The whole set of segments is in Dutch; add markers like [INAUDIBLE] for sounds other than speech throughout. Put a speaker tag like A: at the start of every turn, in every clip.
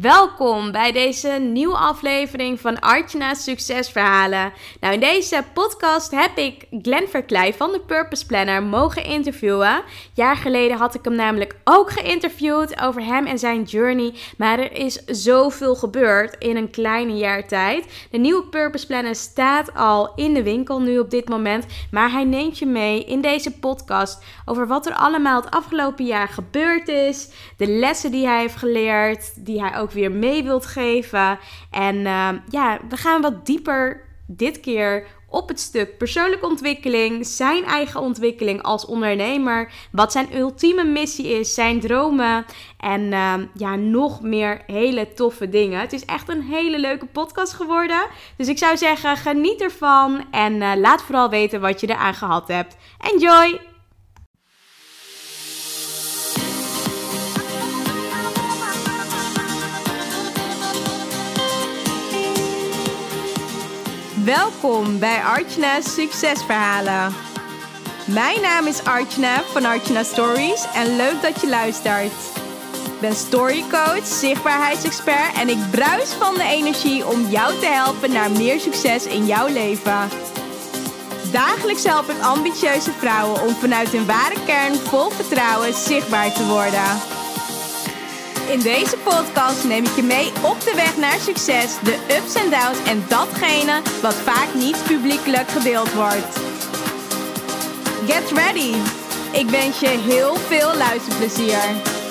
A: Welkom bij deze nieuwe aflevering van Artjana's Succesverhalen. Nou, in deze podcast heb ik Glenn Verkleij van de Purpose Planner mogen interviewen. Jaar geleden had ik hem namelijk ook geïnterviewd over hem en zijn journey. Maar er is zoveel gebeurd in een kleine jaar tijd. De nieuwe Purpose Planner staat al in de winkel nu op dit moment. Maar hij neemt je mee in deze podcast over wat er allemaal het afgelopen jaar gebeurd is. De lessen die hij heeft geleerd, die hij ook weer mee wilt geven. En uh, ja, we gaan wat dieper dit keer op het stuk persoonlijke ontwikkeling, zijn eigen ontwikkeling als ondernemer, wat zijn ultieme missie is, zijn dromen en uh, ja, nog meer hele toffe dingen. Het is echt een hele leuke podcast geworden. Dus ik zou zeggen, geniet ervan en uh, laat vooral weten wat je eraan gehad hebt. Enjoy! Welkom bij Artjana's Succesverhalen. Mijn naam is Artjana van Artjana Stories en leuk dat je luistert. Ik ben storycoach, zichtbaarheidsexpert en ik bruis van de energie om jou te helpen naar meer succes in jouw leven. Dagelijks help ik ambitieuze vrouwen om vanuit hun ware kern vol vertrouwen zichtbaar te worden. In deze podcast neem ik je mee op de weg naar succes, de ups en downs en datgene wat vaak niet publiekelijk gedeeld wordt. Get ready! Ik wens je heel veel luisterplezier.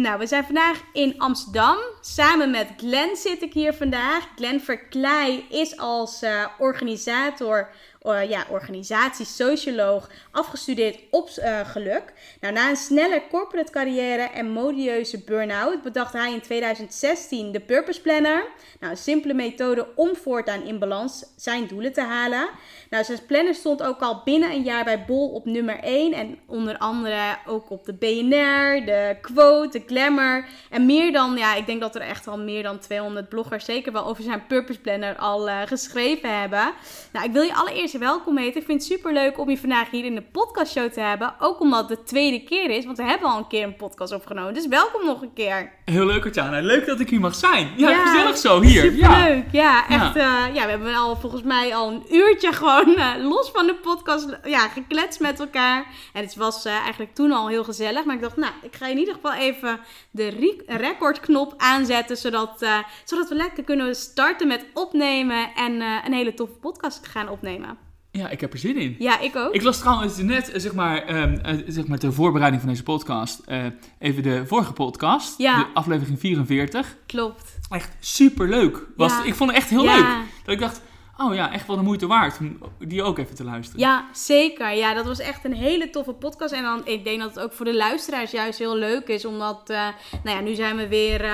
A: Nou, we zijn vandaag in Amsterdam. Samen met Glenn zit ik hier vandaag. Glenn Verkleij is als uh, organisator uh, ja, organisatiesocioloog, afgestudeerd op uh, geluk. Nou, na een snelle corporate carrière en modieuze burn-out bedacht hij in 2016 de Purpose Planner. Nou, een simpele methode om voortaan in balans zijn doelen te halen. Nou, zijn planner stond ook al binnen een jaar bij Bol op nummer 1 en onder andere ook op de BNR, de Quote, de Glamour en meer dan, ja, ik denk dat er echt al meer dan 200 bloggers zeker wel over zijn Purpose Planner al uh, geschreven hebben. Nou, ik wil je allereerst welkom heten. Ik vind het super leuk om je vandaag hier in de podcastshow te hebben. Ook omdat het de tweede keer is, want we hebben al een keer een podcast opgenomen. Dus welkom nog een keer.
B: Heel leuk, Artjana. Leuk dat ik hier mag zijn. Ja, ja gezellig zo hier.
A: Superleuk. Ja, ja echt. Ja. Uh, ja, we hebben al volgens mij al een uurtje [LAUGHS] gewoon uh, los van de podcast ja, gekletst met elkaar. En het was uh, eigenlijk toen al heel gezellig. Maar ik dacht, nou, ik ga in ieder geval even de recordknop aanzetten. Zodat, zodat we lekker kunnen starten met opnemen en een hele toffe podcast gaan opnemen.
B: Ja, ik heb er zin in.
A: Ja, ik ook.
B: Ik las trouwens net, eh, zeg maar, um, zeg maar ter voorbereiding van deze podcast, uh, even de vorige podcast, ja. de aflevering 44.
A: Klopt.
B: Echt super leuk. Ja. Ik vond het echt heel ja. leuk. Dat ik dacht, oh ja, echt wel de moeite waard om die ook even te luisteren.
A: Ja, zeker. Ja, dat was echt een hele toffe podcast. En dan, ik denk dat het ook voor de luisteraars juist heel leuk is, omdat, uh, nou ja, nu zijn we weer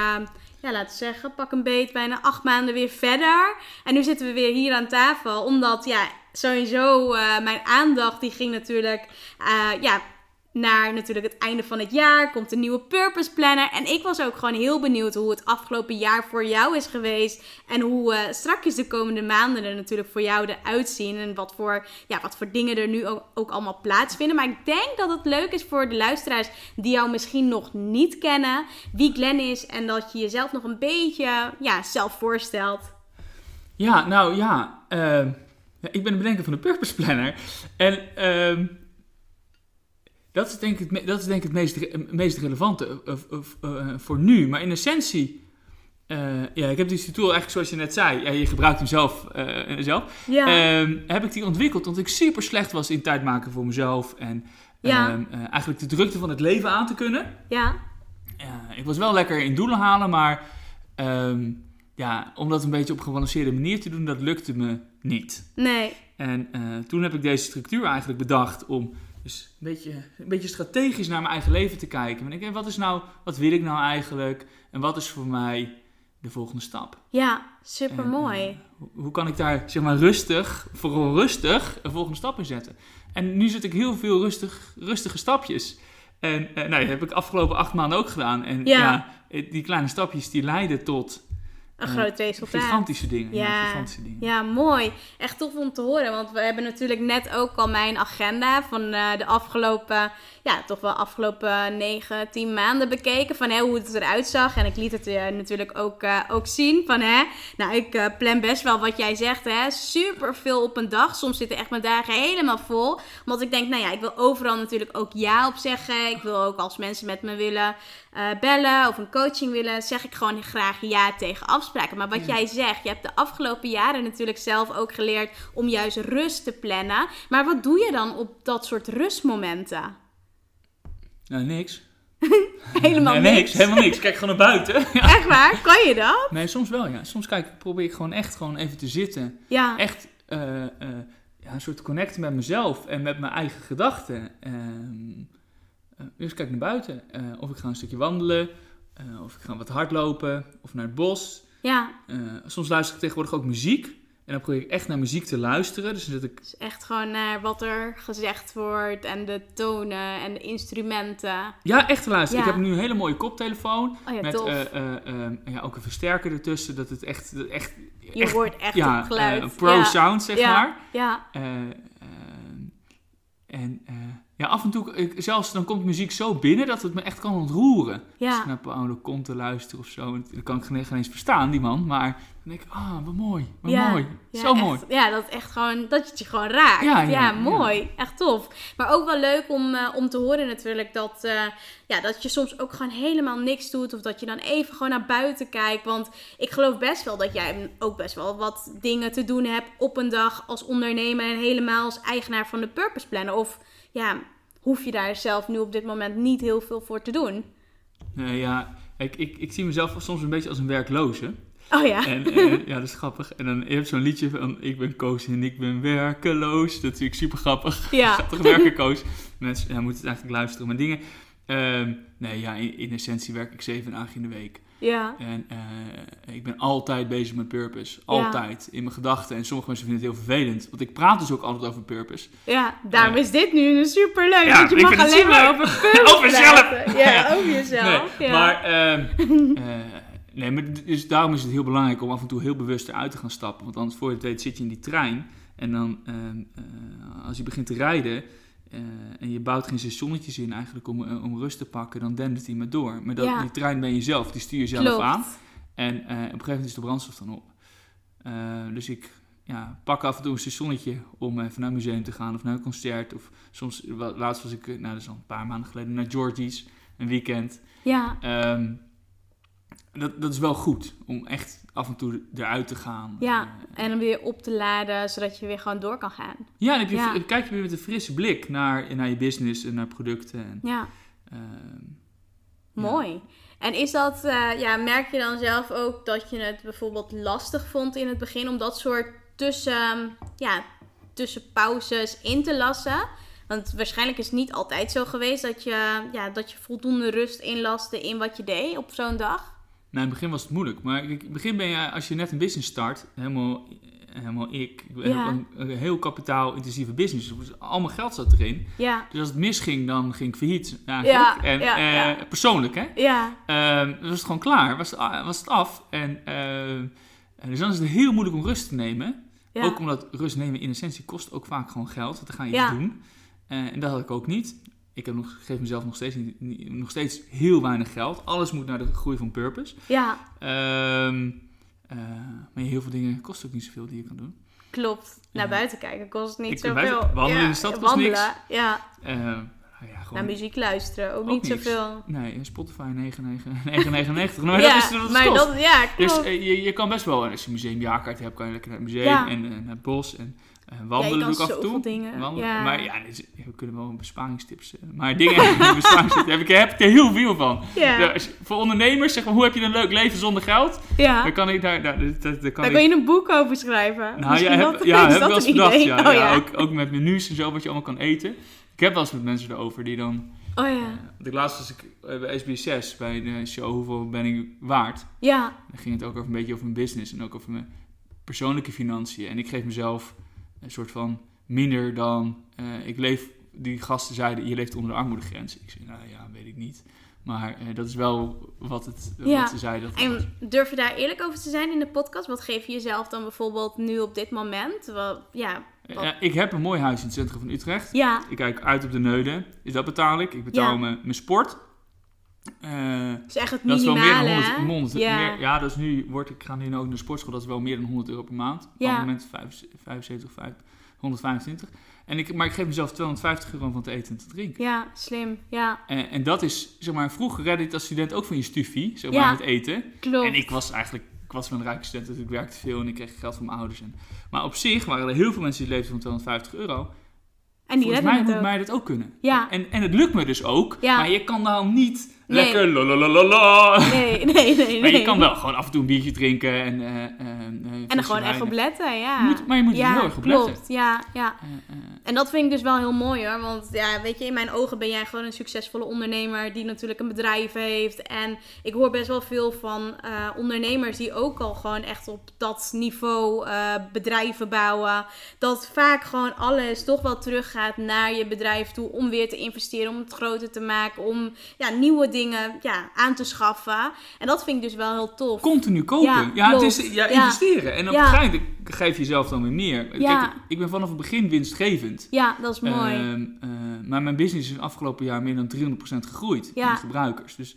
A: ja, laten we zeggen, pak een beet, bijna acht maanden weer verder. En nu zitten we weer hier aan tafel, omdat ja, sowieso uh, mijn aandacht die ging natuurlijk, uh, ja, naar natuurlijk het einde van het jaar. Komt een nieuwe Purpose Planner. En ik was ook gewoon heel benieuwd hoe het afgelopen jaar voor jou is geweest. En hoe uh, strakjes de komende maanden er natuurlijk voor jou eruit zien. En wat voor, ja, wat voor dingen er nu ook, ook allemaal plaatsvinden. Maar ik denk dat het leuk is voor de luisteraars die jou misschien nog niet kennen. Wie Glenn is. En dat je jezelf nog een beetje ja, zelf voorstelt.
B: Ja, nou ja. Ik ben de bedenker van de Purpose Planner. En... Uh, dat is denk ik, dat is denk ik het meest, meest relevante uh, uh, uh, voor nu. Maar in essentie, ja, ik heb die tool eigenlijk zoals je net zei, ja, je gebruikt hem zelf, zelf ja. Ehm, heb ik die ontwikkeld omdat ik super slecht was in tijd maken voor mezelf. En ja. Ehm, eigenlijk de drukte van het leven aan te kunnen.
A: Ja.
B: ik was wel lekker in doelen halen, maar um, ja, om dat een beetje op een gebalanceerde manier te doen, dat lukte me niet.
A: Nee.
B: En toen heb ik deze structuur eigenlijk bedacht om dus een beetje, een beetje strategisch naar mijn eigen leven te kijken. En ik, wat is nou, wat wil ik nou eigenlijk? En wat is voor mij de volgende stap?
A: Ja, super mooi.
B: Eh, hoe, hoe, kan ik daar zeg maar rustig, vooral rustig, een volgende stap in zetten? En nu zet ik heel veel rustig, rustige stapjes. En uh, nou, dat heb ik afgelopen acht maanden ook gedaan. En ja, ja die kleine stapjes die leiden tot
A: een groot resultaat.
B: Gigantische dingen. Ja,
A: Ja.
B: gigantische dingen.
A: Ja, mooi. Echt tof om te horen. Want we hebben natuurlijk net ook al mijn agenda van eh, de afgelopen, ja, toch wel afgelopen 9, 10 maanden bekeken. Van hè, hoe het eruit zag. En ik liet het eh, natuurlijk ook, eh, ook zien. Van hè, nou, ik plan best wel wat jij zegt. Hè, super veel op een dag. Soms zitten echt mijn dagen helemaal vol. Want ik denk, nou ja, ik wil overal natuurlijk ook ja op zeggen. Ik wil ook als mensen met me willen eh, bellen of een coaching willen, zeg ik gewoon graag ja tegen afspraken. Maar wat
B: Ja.
A: jij zegt, je hebt de afgelopen jaren natuurlijk zelf ook geleerd om juist rust te plannen. Maar wat doe je dan op dat soort rustmomenten?
B: Nou, niks. [LAUGHS]
A: Helemaal
B: Nee,
A: niks.
B: niks. Helemaal niks. Kijk gewoon naar buiten. Ja. [LAUGHS]
A: Echt waar? Kan je dat?
B: Nee, soms wel, ja. Soms kijk, probeer ik gewoon echt gewoon even te zitten.
A: Ja.
B: Echt eh, eh, ja, een soort connecten met mezelf en met mijn eigen gedachten. Ehm, eh, dus kijk naar buiten. Eh, of ik ga een stukje wandelen. eh, of ik ga wat hardlopen. Of naar het bos.
A: Ja.
B: Soms luister ik tegenwoordig ook muziek. En dan probeer ik echt naar muziek te luisteren. Dus dan zit ik...
A: Dus echt gewoon naar wat er gezegd wordt en de tonen en de instrumenten.
B: Ja, echt te luisteren.
A: Ja.
B: Ik heb nu een hele mooie koptelefoon.
A: Oh ja,
B: met ja, ook een versterker ertussen. Dat het echt... dat echt
A: je
B: echt,
A: hoort echt
B: ja,
A: geluid.
B: eh, een pro
A: ja.
B: sound, zeg maar.
A: Ja.
B: Eh, eh, en ja, af en toe, ik, zelfs dan komt muziek zo binnen dat het me echt kan ontroeren.
A: Ja.
B: Als ik naar Paolo Conte luister of zo, dan kan ik geen eens verstaan, die man. Maar dan denk ik, ah, wat mooi, wat
A: Ja,
B: mooi,
A: Ja,
B: zo
A: echt,
B: mooi.
A: Ja, dat het echt gewoon, dat het je gewoon raakt.
B: Ja,
A: Ja,
B: ja, ja.
A: mooi. Echt tof. Maar ook wel leuk om, eh, om te horen natuurlijk dat, eh, ja, dat je soms ook gewoon helemaal niks doet. Of dat je dan even gewoon naar buiten kijkt. Want ik geloof best wel dat jij ook best wel wat dingen te doen hebt op een dag als ondernemer. En helemaal als eigenaar van de Purpose Planner. Of ja, hoef je daar zelf nu op dit moment niet heel veel voor te doen.
B: Nee, ja, ik, ik, ik zie mezelf soms een beetje als een werkloze.
A: Oh ja.
B: En eh, ja, dat is grappig. En dan je hebt zo'n liedje van ik ben Koos en ik ben werkeloos. Dat is natuurlijk super grappig.
A: Ja. [LAUGHS]
B: Toch werken, Koos? Mensen ja, moeten het eigenlijk luisteren. Maar dingen... ehm, nee, ja, in, in essentie werk ik zeven dagen in de week.
A: Ja.
B: En eh, ik ben altijd bezig met purpose. Altijd. In mijn gedachten. En sommige mensen vinden het heel vervelend. Want ik praat dus ook altijd over purpose.
A: Ja, daarom is dit nu super leuk.
B: Ja,
A: want je mag alleen maar
B: superleuk.
A: over Purpose [LAUGHS]
B: Over jezelf.
A: Ja. over jezelf.
B: Nee,
A: ja.
B: maar, ehm, [LAUGHS] eh, nee, maar dus daarom is het heel belangrijk om af en toe heel bewust eruit te gaan stappen. Want anders voor je het weet zit je in die trein. En dan ehm, eh, als je begint te rijden eh, en je bouwt geen stationnetjes in eigenlijk om, eh, om rust te pakken, dan dendert hij maar door. Maar dat,
A: Ja.
B: die trein ben je zelf, die stuur je zelf
A: Klopt.
B: aan. En eh, op een gegeven moment is de brandstof dan op. Dus ik ja, pak af en toe een stationnetje om even naar een museum te gaan of naar een concert. Of soms, laatst was ik, nou dat is al een paar maanden geleden, naar Georgie's, een weekend.
A: Ja,
B: Ehm, dat, dat is wel goed om echt af en toe eruit te gaan.
A: ja.
B: Eh,
A: En hem weer op te laden, zodat je weer gewoon door kan gaan.
B: ja, dan heb je,
A: Ja.
B: dan kijk je weer met een frisse blik naar, naar je business en naar producten. En,
A: Ja,
B: ehm,
A: mooi. En is dat, eh, ja, merk je dan zelf ook dat je het bijvoorbeeld lastig vond in het begin om dat soort tussen, ja, tussenpauzes in te lassen? Want waarschijnlijk is het niet altijd zo geweest dat je, ja, dat je voldoende rust inlaste in wat je deed op zo'n dag.
B: Nou, in het begin was het moeilijk. Maar in het begin ben je, als je net een business start, helemaal, helemaal ik. Ik ben
A: Ja.
B: een, een heel kapitaalintensieve business. Dus allemaal geld zat erin.
A: Ja,
B: Dus als het misging, dan ging ik failliet.
A: Ja,
B: en,
A: ja,
B: eh. Persoonlijk, hè?
A: ja,
B: dan was het gewoon klaar, was, het- was het af. En, ehm, en dus dan is het heel moeilijk om rust te nemen. Ook omdat rust nemen in essentie kost ook vaak gewoon geld. Want dan ga je iets doen. Eh, en dat had ik ook niet. Ik heb nog, geef mezelf nog steeds, niet, niet- nog steeds heel weinig geld. Alles moet naar de groei van purpose.
A: ja,
B: Ehm, eh, maar heel veel dingen kosten ook niet zoveel die je kan doen.
A: klopt. Naar buiten kijken kost niet
B: Ik
A: zoveel.
B: buiten- wandelen
A: ja,
B: in de stad kost
A: wandelen,
B: niks.
A: Ja,
B: Eh, nou ja, gewoon,
A: naar muziek luisteren ook,
B: Ook
A: niet
B: niks.
A: zoveel.
B: Nee, in Spotify 9,99. maar
A: ja,
B: dat is het
A: maar
B: kost.
A: dat, ja,
B: Dus eh, je, je kan best wel, als je een museumjaarkaart hebt, kan je lekker naar het museum en eh, naar het bos en
A: Ja, je
B: wandelen doe ik af en toe.
A: dingen,
B: Wandelen.
A: ja.
B: Maar ja, dit is- we kunnen wel besparingstips. eh, maar [LAUGHS] dingen, besparingstips, heb ik, heb ik er heel veel van.
A: ja,
B: Ja, als voor ondernemers, zeg maar, hoe heb je een leuk leven zonder geld?
A: ja.
B: Dan kan ik daar, daar, daar, daar- daar kan
A: Daar
B: ik...
A: je een boek over schrijven.
B: Nou ja, heb,
A: dat-
B: ja, [LAUGHS] heb ik wel eens
A: een
B: bedacht.
A: idee?
B: Ja,
A: Oh,
B: ja,
A: ja.
B: Ook, ook met menus en zo, wat je allemaal kan eten. Ik heb wel eens met mensen erover die dan...
A: Oh ja.
B: want ik laatst was ik bij SBS6, bij de show Hoeveel ben ik waard?
A: Ja,
B: Dan ging het ook over een beetje over mijn business en ook over mijn persoonlijke financiën. En ik geef mezelf een soort van minder dan... eh, ik leef, die gasten zeiden, je leeft onder de armoedegrens. Ik zei, nou ja, weet ik niet. Maar eh, dat is wel wat, het,
A: Ja.
B: wat ze zei. Dat het was.
A: En durf je daar eerlijk over te zijn in de podcast? Wat geef je jezelf dan bijvoorbeeld nu op dit moment? Wat, ja, wat-
B: Ja, ik heb een mooi huis in het centrum van Utrecht.
A: ja,
B: Ik kijk uit op de Neuden. Dus dat betaal ik. Ik betaal
A: Ja.
B: mijn, mijn sport. Eh,
A: is echt het
B: dat is wel meer dan
A: minimale.
B: 100.
A: hè?
B: 100
A: ja.
B: meer, ja, dat is nu, wordt, ik ga nu ook naar de sportschool. Dat is wel meer dan 100 euro per maand.
A: Ja.
B: Abonnement 75, 125. En ik, maar ik geef mezelf 250 euro van te eten en te drinken.
A: ja, slim. Ja,
B: En, en dat is, zeg maar, vroeger redde je het als student ook van je stufie, zeg maar,
A: Ja.
B: met eten.
A: klopt.
B: En ik was eigenlijk, ik was wel een rijke student, dus ik werkte veel en ik kreeg geld van mijn ouders. En, maar op zich waren er heel veel mensen die leefden van 250 euro.
A: en die
B: Volgens mij
A: het
B: moet mij dat ook kunnen.
A: Ja,
B: En, en het lukt me dus ook,
A: Ja.
B: maar je kan dan niet
A: Nee.
B: lekker lalalala.
A: nee, nee, nee. [LAUGHS]
B: Maar je
A: nee.
B: kan wel gewoon af en toe een biertje drinken en... eh, eh,
A: En er gewoon echt op letten, ja.
B: Je moet- maar je moet er
A: ja,
B: heel erg op letten.
A: klopt. Ja, ja. En dat vind ik dus wel heel mooi hoor. Want ja, weet je, in mijn ogen ben jij gewoon een succesvolle ondernemer die natuurlijk een bedrijf heeft. En ik hoor best wel veel van ondernemers die ook al gewoon echt op dat niveau bedrijven bouwen. Dat vaak gewoon alles toch wel teruggaat naar je bedrijf toe om weer te investeren, om het groter te maken, om ja, nieuwe dingen ja, aan te schaffen. En dat vind ik dus wel heel tof.
B: Continu kopen.
A: Ja,
B: Ja, het is ja,
A: Ja.
B: investeren. En op
A: Ja.
B: een gegeven moment geef je jezelf dan weer meer.
A: Ja.
B: Kijk, ik ben vanaf het begin winstgevend.
A: Ja, dat is mooi.
B: Ehm, eh, maar mijn business is afgelopen jaar meer dan 300% gegroeid
A: Ja.
B: in gebruikers. Dus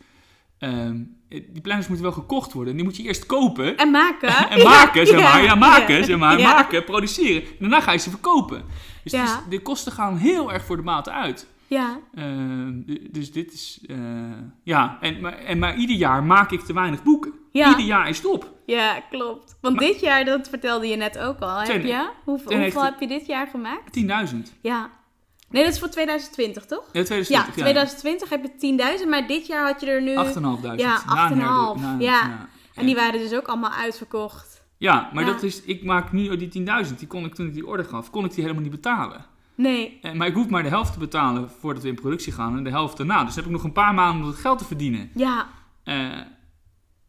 B: ehm, die planners moeten wel gekocht worden. En die moet je eerst kopen
A: en maken. [LAUGHS]
B: en maken, zeg maar. Ja, maken,
A: ja.
B: zeg maar.
A: Ja.
B: Maken, produceren. En daarna ga je ze verkopen. Dus
A: Ja.
B: is- de kosten gaan heel erg voor de maat uit.
A: Ja,
B: Ehm, dus dit is... eh, ja, en, maar, en maar ieder jaar maak ik te weinig boeken.
A: Ja.
B: Ieder jaar is het op.
A: Ja, klopt. Want dit jaar, dat vertelde je net ook al, heb je? Hoeveel, hoeveel heb je dit jaar gemaakt?
B: 10.000.
A: Ja. Nee, dat is voor 2020, toch?
B: Ja, 2020.
A: ja, 2020 heb je 10.000, maar dit jaar had je er nu...
B: 8.500.
A: Ja,
B: Na een
A: 8.500,
B: herdo- na-
A: ja. En die waren dus ook allemaal uitverkocht.
B: Ja, maar
A: Ja.
B: dat is, ik maak nu die 10.000, die kon ik toen ik die order gaf, kon ik die helemaal niet betalen.
A: Nee,
B: En, maar ik hoef maar de helft te betalen voordat we in productie gaan en de helft daarna. Dus heb ik nog een paar maanden om dat geld te verdienen.
A: ja,
B: Eh,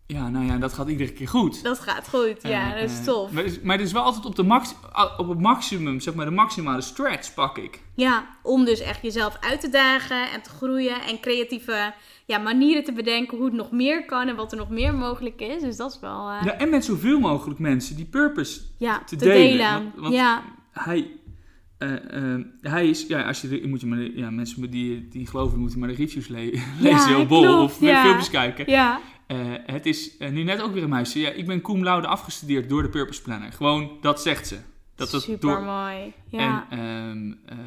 B: ja, nou ja, dat gaat iedere keer goed.
A: dat gaat goed. Ja,
B: Eh,
A: dat is
B: eh,
A: tof.
B: Maar, het is- maar het is wel altijd op, de max, op het maximum, zeg maar de maximale stretch pak ik.
A: Ja, om dus echt jezelf uit te dagen en te groeien en creatieve ja, manieren te bedenken hoe het nog meer kan en wat er nog meer mogelijk is. Dus dat is wel... eh,
B: Ja, en met zoveel mogelijk mensen die purpose
A: ja,
B: te
A: te,
B: delen.
A: delen.
B: Want- want-
A: ja,
B: hij, eh, eh, hij is, ja, als je, moet je maar, ja, mensen die, die geloven, moeten maar de reviews le [LAUGHS] lezen, heel bol,
A: klopt,
B: of met
A: ja.
B: filmpjes kijken.
A: ja,
B: Eh, het is eh, nu net ook weer een meisje. Ja, ik ben cum laude afgestudeerd door de Purpose Planner. Gewoon, dat zegt ze. Dat dat
A: super
B: door,
A: mooi. Ja.
B: En ehm, eh,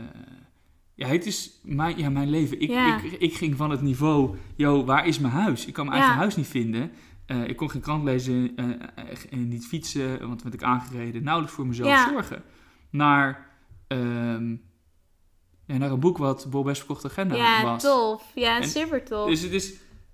B: ja, het is mijn, ja, mijn leven. Ik, ik, ik ging van het niveau, yo, waar is mijn huis? Ik kan mijn eigen huis niet vinden. Eh, ik kon geen krant lezen eh, eh, en niet fietsen, want werd ik aangereden. Nauwelijks voor mezelf zorgen. Naar, ja, naar een boek wat Bob Best verkochte agenda
A: Ja,
B: was.
A: tof. Ja,
B: En-
A: super tof.
B: Dus het is,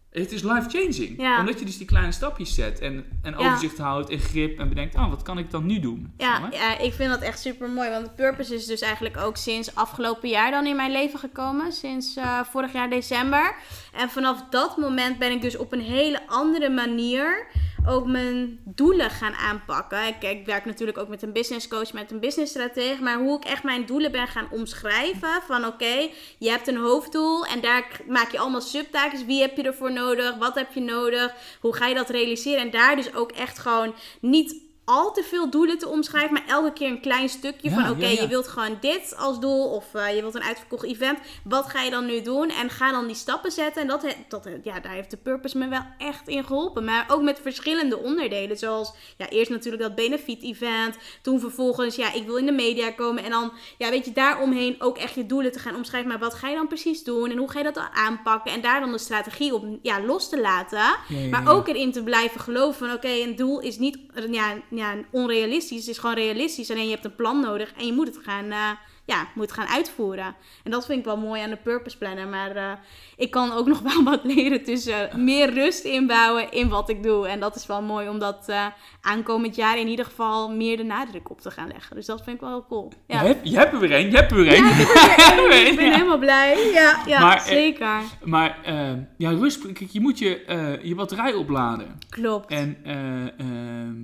B: het is life-changing.
A: Ja.
B: Omdat je dus die kleine stapjes zet en, en
A: Ja.
B: overzicht houdt en grip en bedenkt, ah, wat kan ik dan nu doen?
A: Ja, ja, ik vind dat echt super mooi. Want de purpose is dus eigenlijk ook sinds afgelopen jaar dan in mijn leven gekomen. Sinds eh, vorig jaar december. En vanaf dat moment ben ik dus op een hele andere manier ook mijn doelen gaan aanpakken. Ik, ik werk natuurlijk ook met een business coach, met een business stratege. Maar hoe ik echt mijn doelen ben gaan omschrijven. Van oké, je hebt een hoofddoel en daar maak je allemaal subtaakjes. Wie heb je ervoor nodig? Wat heb je nodig? Hoe ga je dat realiseren? En daar dus ook echt gewoon niet al te veel doelen te omschrijven, maar elke keer een klein stukje
B: Ja,
A: van oké,
B: ja, ja.
A: je wilt gewoon dit als doel of eh, je wilt een uitverkocht event. Wat ga je dan nu doen? En ga dan die stappen zetten. En dat, dat, he- ja, daar heeft de purpose me wel echt in geholpen. Maar ook met verschillende onderdelen, zoals ja, eerst natuurlijk dat benefit event, toen vervolgens ja, ik wil in de media komen en dan ja, weet je, daaromheen ook echt je doelen te gaan omschrijven. Maar wat ga je dan precies doen en hoe ga je dat dan aanpakken? En daar dan de strategie op ja, los te laten. Maar ook erin te blijven geloven van oké, een doel is niet ja, ja, onrealistisch. Het is gewoon realistisch. Alleen je hebt een plan nodig en je moet het gaan, eh, ja, moet gaan uitvoeren. En dat vind ik wel mooi aan de Purpose Planner. Maar eh, ik kan ook [LAUGHS] nog wel wat leren tussen meer rust inbouwen in wat ik doe. En dat is wel mooi om dat eh, aankomend jaar in ieder geval meer de nadruk op te gaan leggen. Dus dat vind ik wel heel cool. Ja,
B: Je, hebt, je hebt er weer een, je hebt er weer een.
A: Ja, ik [LAUGHS] er weer ik ben
B: Ja.
A: helemaal blij. Ja, ja
B: Maar, eh,
A: zeker.
B: Maar eh, ja, rust, je moet je, eh, je batterij opladen.
A: Klopt.
B: En eh, ehm,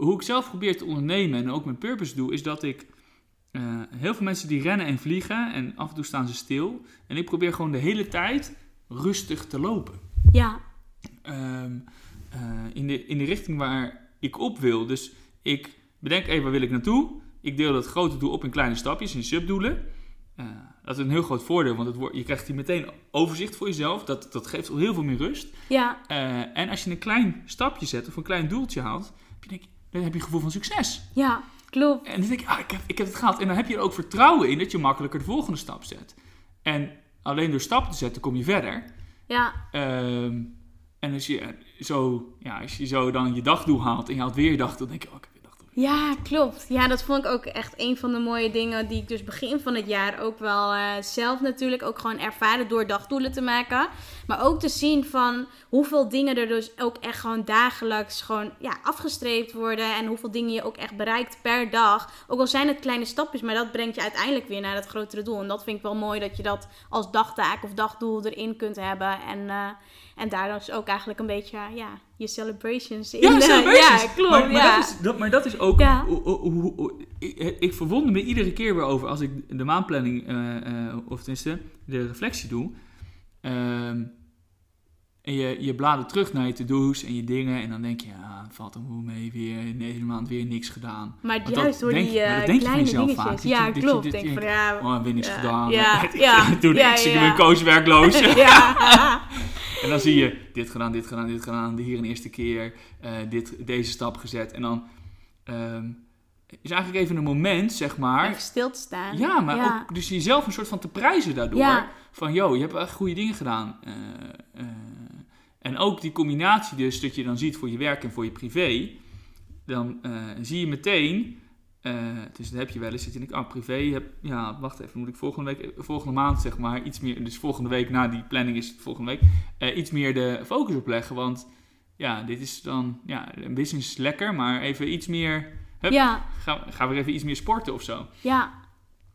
B: hoe ik zelf probeer te ondernemen en ook mijn purpose doe, is dat ik eh, heel veel mensen die rennen en vliegen en af en toe staan ze stil. En ik probeer gewoon de hele tijd rustig te lopen.
A: Ja.
B: Ehm, eh, in, de, in de richting waar ik op wil. Dus ik bedenk even waar wil ik naartoe. Ik deel dat grote doel op in kleine stapjes, in subdoelen. Eh, dat is een heel groot voordeel, want het wordt, je krijgt hier meteen overzicht voor jezelf. Dat, dat geeft al heel veel meer rust.
A: Ja.
B: En als je een klein stapje zet of een klein doeltje haalt, heb je, denk, dan heb je een gevoel van succes.
A: Ja, klopt.
B: En dan denk je, ah, ik, heb, ik heb het gehaald. En dan heb je er ook vertrouwen in dat je makkelijker de volgende stap zet. En alleen door stappen te zetten kom je verder.
A: Ja.
B: Ehm, en als je, zo, ja, als je zo dan je dagdoel haalt en je haalt weer je dagdoel, dan denk je, oh,
A: Ja, klopt. Ja, dat vond ik ook echt een van de mooie dingen die ik dus begin van het jaar ook wel eh, zelf natuurlijk ook gewoon ervaren door dagdoelen te maken. Maar ook te zien van hoeveel dingen er dus ook echt gewoon dagelijks gewoon ja, afgestreept worden. En hoeveel dingen je ook echt bereikt per dag. Ook al zijn het kleine stapjes, maar dat brengt je uiteindelijk weer naar het grotere doel. En dat vind ik wel mooi dat je dat als dagtaak of dagdoel erin kunt hebben. En, uh, en daar dus ook eigenlijk een beetje ja, je celebrations in.
B: Ja, celebrations. [LAUGHS]
A: ja klopt.
B: Maar, maar,
A: ja.
B: Dat is, dat, maar dat is ook...
A: Ja.
B: ik, ik verwonder me iedere keer weer over als ik de maanplanning, eh, eh, of tenminste de reflectie doe. Ehm, en je, je bladert terug naar je to-do's en je dingen. En dan denk je, valt er hoe mee, weer in deze maand weer niks gedaan.
A: Maar
B: Want
A: juist door
B: denk
A: die
B: je- dat
A: eh,
B: denk je van
A: kleine
B: jezelf
A: dingetjes.
B: vaak. Je-
A: ja,
B: je-
A: klopt. denk
B: je
A: van ja,
B: Oh, weer niks
A: Ja,
B: gedaan.
A: ja, [LAUGHS] ja, [LAUGHS]
B: Toen
A: ja,
B: ik mijn coach werkloos.
A: ja. [LAUGHS]
B: En dan zie je dit gedaan, dit gedaan, dit gedaan, hier een eerste keer, eh, dit, deze stap gezet. En dan ehm, is eigenlijk even een moment, zeg maar.
A: Even stil te staan.
B: Ja, maar
A: Ja.
B: ook dus jezelf een soort van te prijzen daardoor.
A: Ja.
B: Van, yo, je hebt echt goede dingen gedaan. Eh, eh, en ook die combinatie dus, dat je dan ziet voor je werk en voor je privé. Dan eh, zie je meteen, eh, dus dat heb je wel eens, dat je denkt, oh, privé, heb, ja, wacht even, moet ik volgende week, volgende maand zeg maar, iets meer, dus volgende week na die planning is het volgende week, eh, iets meer de focus op leggen. Want ja, dit is dan, ja, een business is lekker, maar even iets meer, hup,
A: Ja,
B: ga, ga weer even iets meer sporten of zo.
A: ja.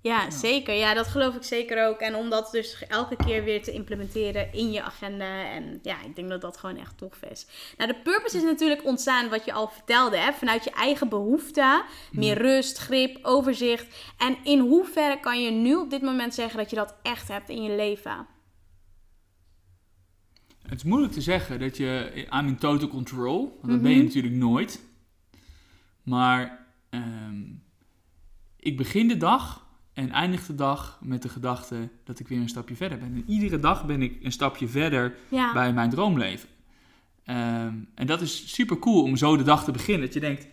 A: Ja, zeker. Ja, dat geloof ik zeker ook. En om dat dus elke keer weer te implementeren in je agenda. En ja, ik denk dat dat gewoon echt tof is. Nou, de purpose is natuurlijk ontstaan wat je al vertelde. Hè? Vanuit je eigen behoeften. Meer rust, grip, overzicht. En in hoeverre kan je nu op dit moment zeggen dat je dat echt hebt in je leven?
B: Het is moeilijk te zeggen dat je I'm in total control. Want dat ben je
A: Mhm.
B: natuurlijk nooit. Maar ehm, ik begin de dag en eindig de dag met de gedachte dat ik weer een stapje verder ben. En iedere dag ben ik een stapje verder
A: Ja,
B: bij mijn droomleven. Ehm, en dat is super cool om zo de dag te beginnen. Dat je denkt,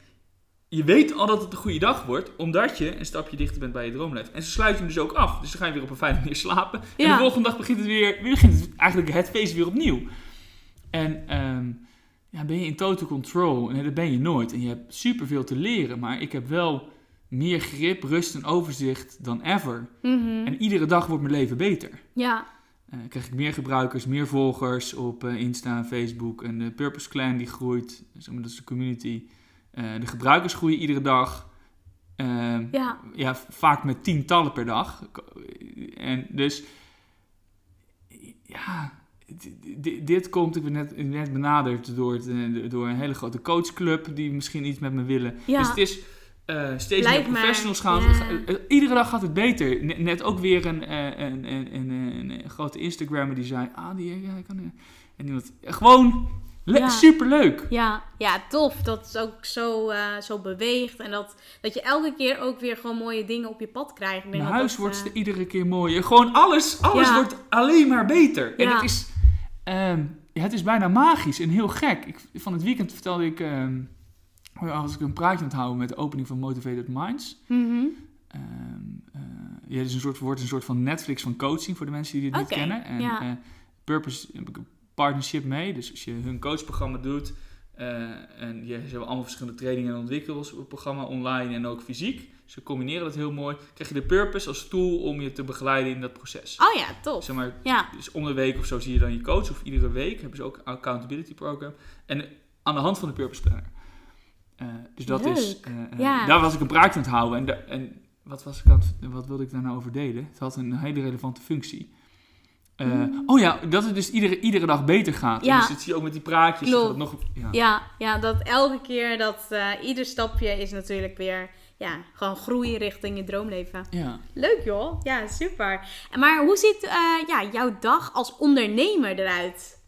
B: je weet al dat het een goede dag wordt, omdat je een stapje dichter bent bij je droomleven. En ze sluiten hem dus ook af. Dus dan ga je weer op een fijne manier slapen. En de volgende dag begint het weer, weer begint het eigenlijk het feest weer opnieuw. En ehm, ja, ben je in total control? Nee, dat ben je nooit. En je hebt superveel te leren, maar ik heb wel meer grip, rust en overzicht dan ever.
A: Mhm.
B: En iedere dag wordt mijn leven beter.
A: ja,
B: Eh, krijg ik meer gebruikers, meer volgers op eh, Insta en Facebook. En de Purpose Clan die groeit, zeg maar, dat is de community. Eh, de gebruikers groeien iedere dag. Eh,
A: ja,
B: ja, vaak met tientallen per dag. En dus, ja, dit komt, ik ben net, net benaderd door, het, door een hele grote coachclub die misschien iets met me willen.
A: Ja.
B: Dus het is eh, steeds
A: Blijf
B: meer
A: maar,
B: professionals gaan.
A: ja.
B: Eh, Iedere dag gaat het beter. Net, net ook weer een, eh, een, een, een, grote Instagrammer die zei, ah, die, ja, ik kan... eh," En iemand, gewoon le-
A: Ja.
B: superleuk.
A: ja, ja, tof. Dat het ook zo, zo beweegt. En dat, dat je elke keer ook weer gewoon mooie dingen op je pad krijgt.
B: Mijn huis
A: dat,
B: wordt
A: eh,
B: iedere keer mooier. Gewoon alles, alles
A: Ja.
B: wordt alleen maar beter. En
A: Ja.
B: het is, ehm, ja, het is bijna magisch en heel gek. Ik, van het weekend vertelde ik, ehm, als ik een praatje aan het houden met de opening van Motivated Minds. eh, ja, het is een soort, wordt een soort van Netflix van coaching voor de mensen die dit niet kennen. En
A: ja.
B: eh, Purpose heb ik een partnership mee. Dus als je hun coachprogramma doet. eh, en je, ze hebben allemaal verschillende trainingen en ontwikkelingsprogramma online en ook fysiek. Ze combineren dat heel mooi. Krijg je de Purpose als tool om je te begeleiden in dat proces.
A: Oh ja, tof.
B: Zeg maar,
A: Ja,
B: dus om de week of zo zie je dan je coach. Of iedere week hebben ze ook een accountability program. En aan de hand van de Purpose Planner. Eh, dus dat is...
A: Leuk.
B: eh, eh,
A: Ja.
B: Daar was ik een praatje aan het houden. En, de- en wat, was ik aan het- wat wilde ik daar nou over delen? Het had een hele relevante functie.
A: Mm.
B: Oh ja, dat het dus iedere, iedere dag beter gaat.
A: Ja.
B: En dus dat zie je ook met die praatjes. Dat het nog, ja.
A: ja, ja, dat elke keer, dat ieder stapje is natuurlijk weer, ja, gewoon groeien richting je droomleven.
B: Ja.
A: Leuk joh, ja, super. En Maar hoe ziet ja, jouw dag als ondernemer eruit?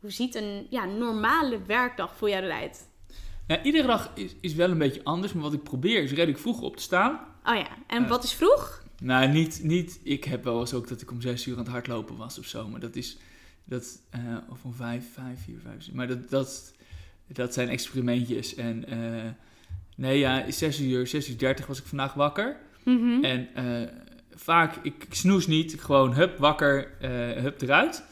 A: hoe ziet een ja, normale werkdag voor jou eruit?
B: Ja, iedere dag is, is wel een beetje anders, maar wat ik probeer is redelijk vroeg op te staan.
A: Oh ja, en
B: Eh.
A: wat is vroeg?
B: Nou, niet, niet, ik heb wel eens ook dat ik om zes uur aan het hardlopen was of zo, maar dat is, dat, eh, of om vijf, vijf, vier, vijf, maar dat, dat, dat zijn experimentjes. En eh, nee, ja, zes uur, zes uur dertig was ik vandaag wakker.
A: Mhm.
B: En vaak, ik, ik snoes niet, ik gewoon hup, wakker, hup eruit.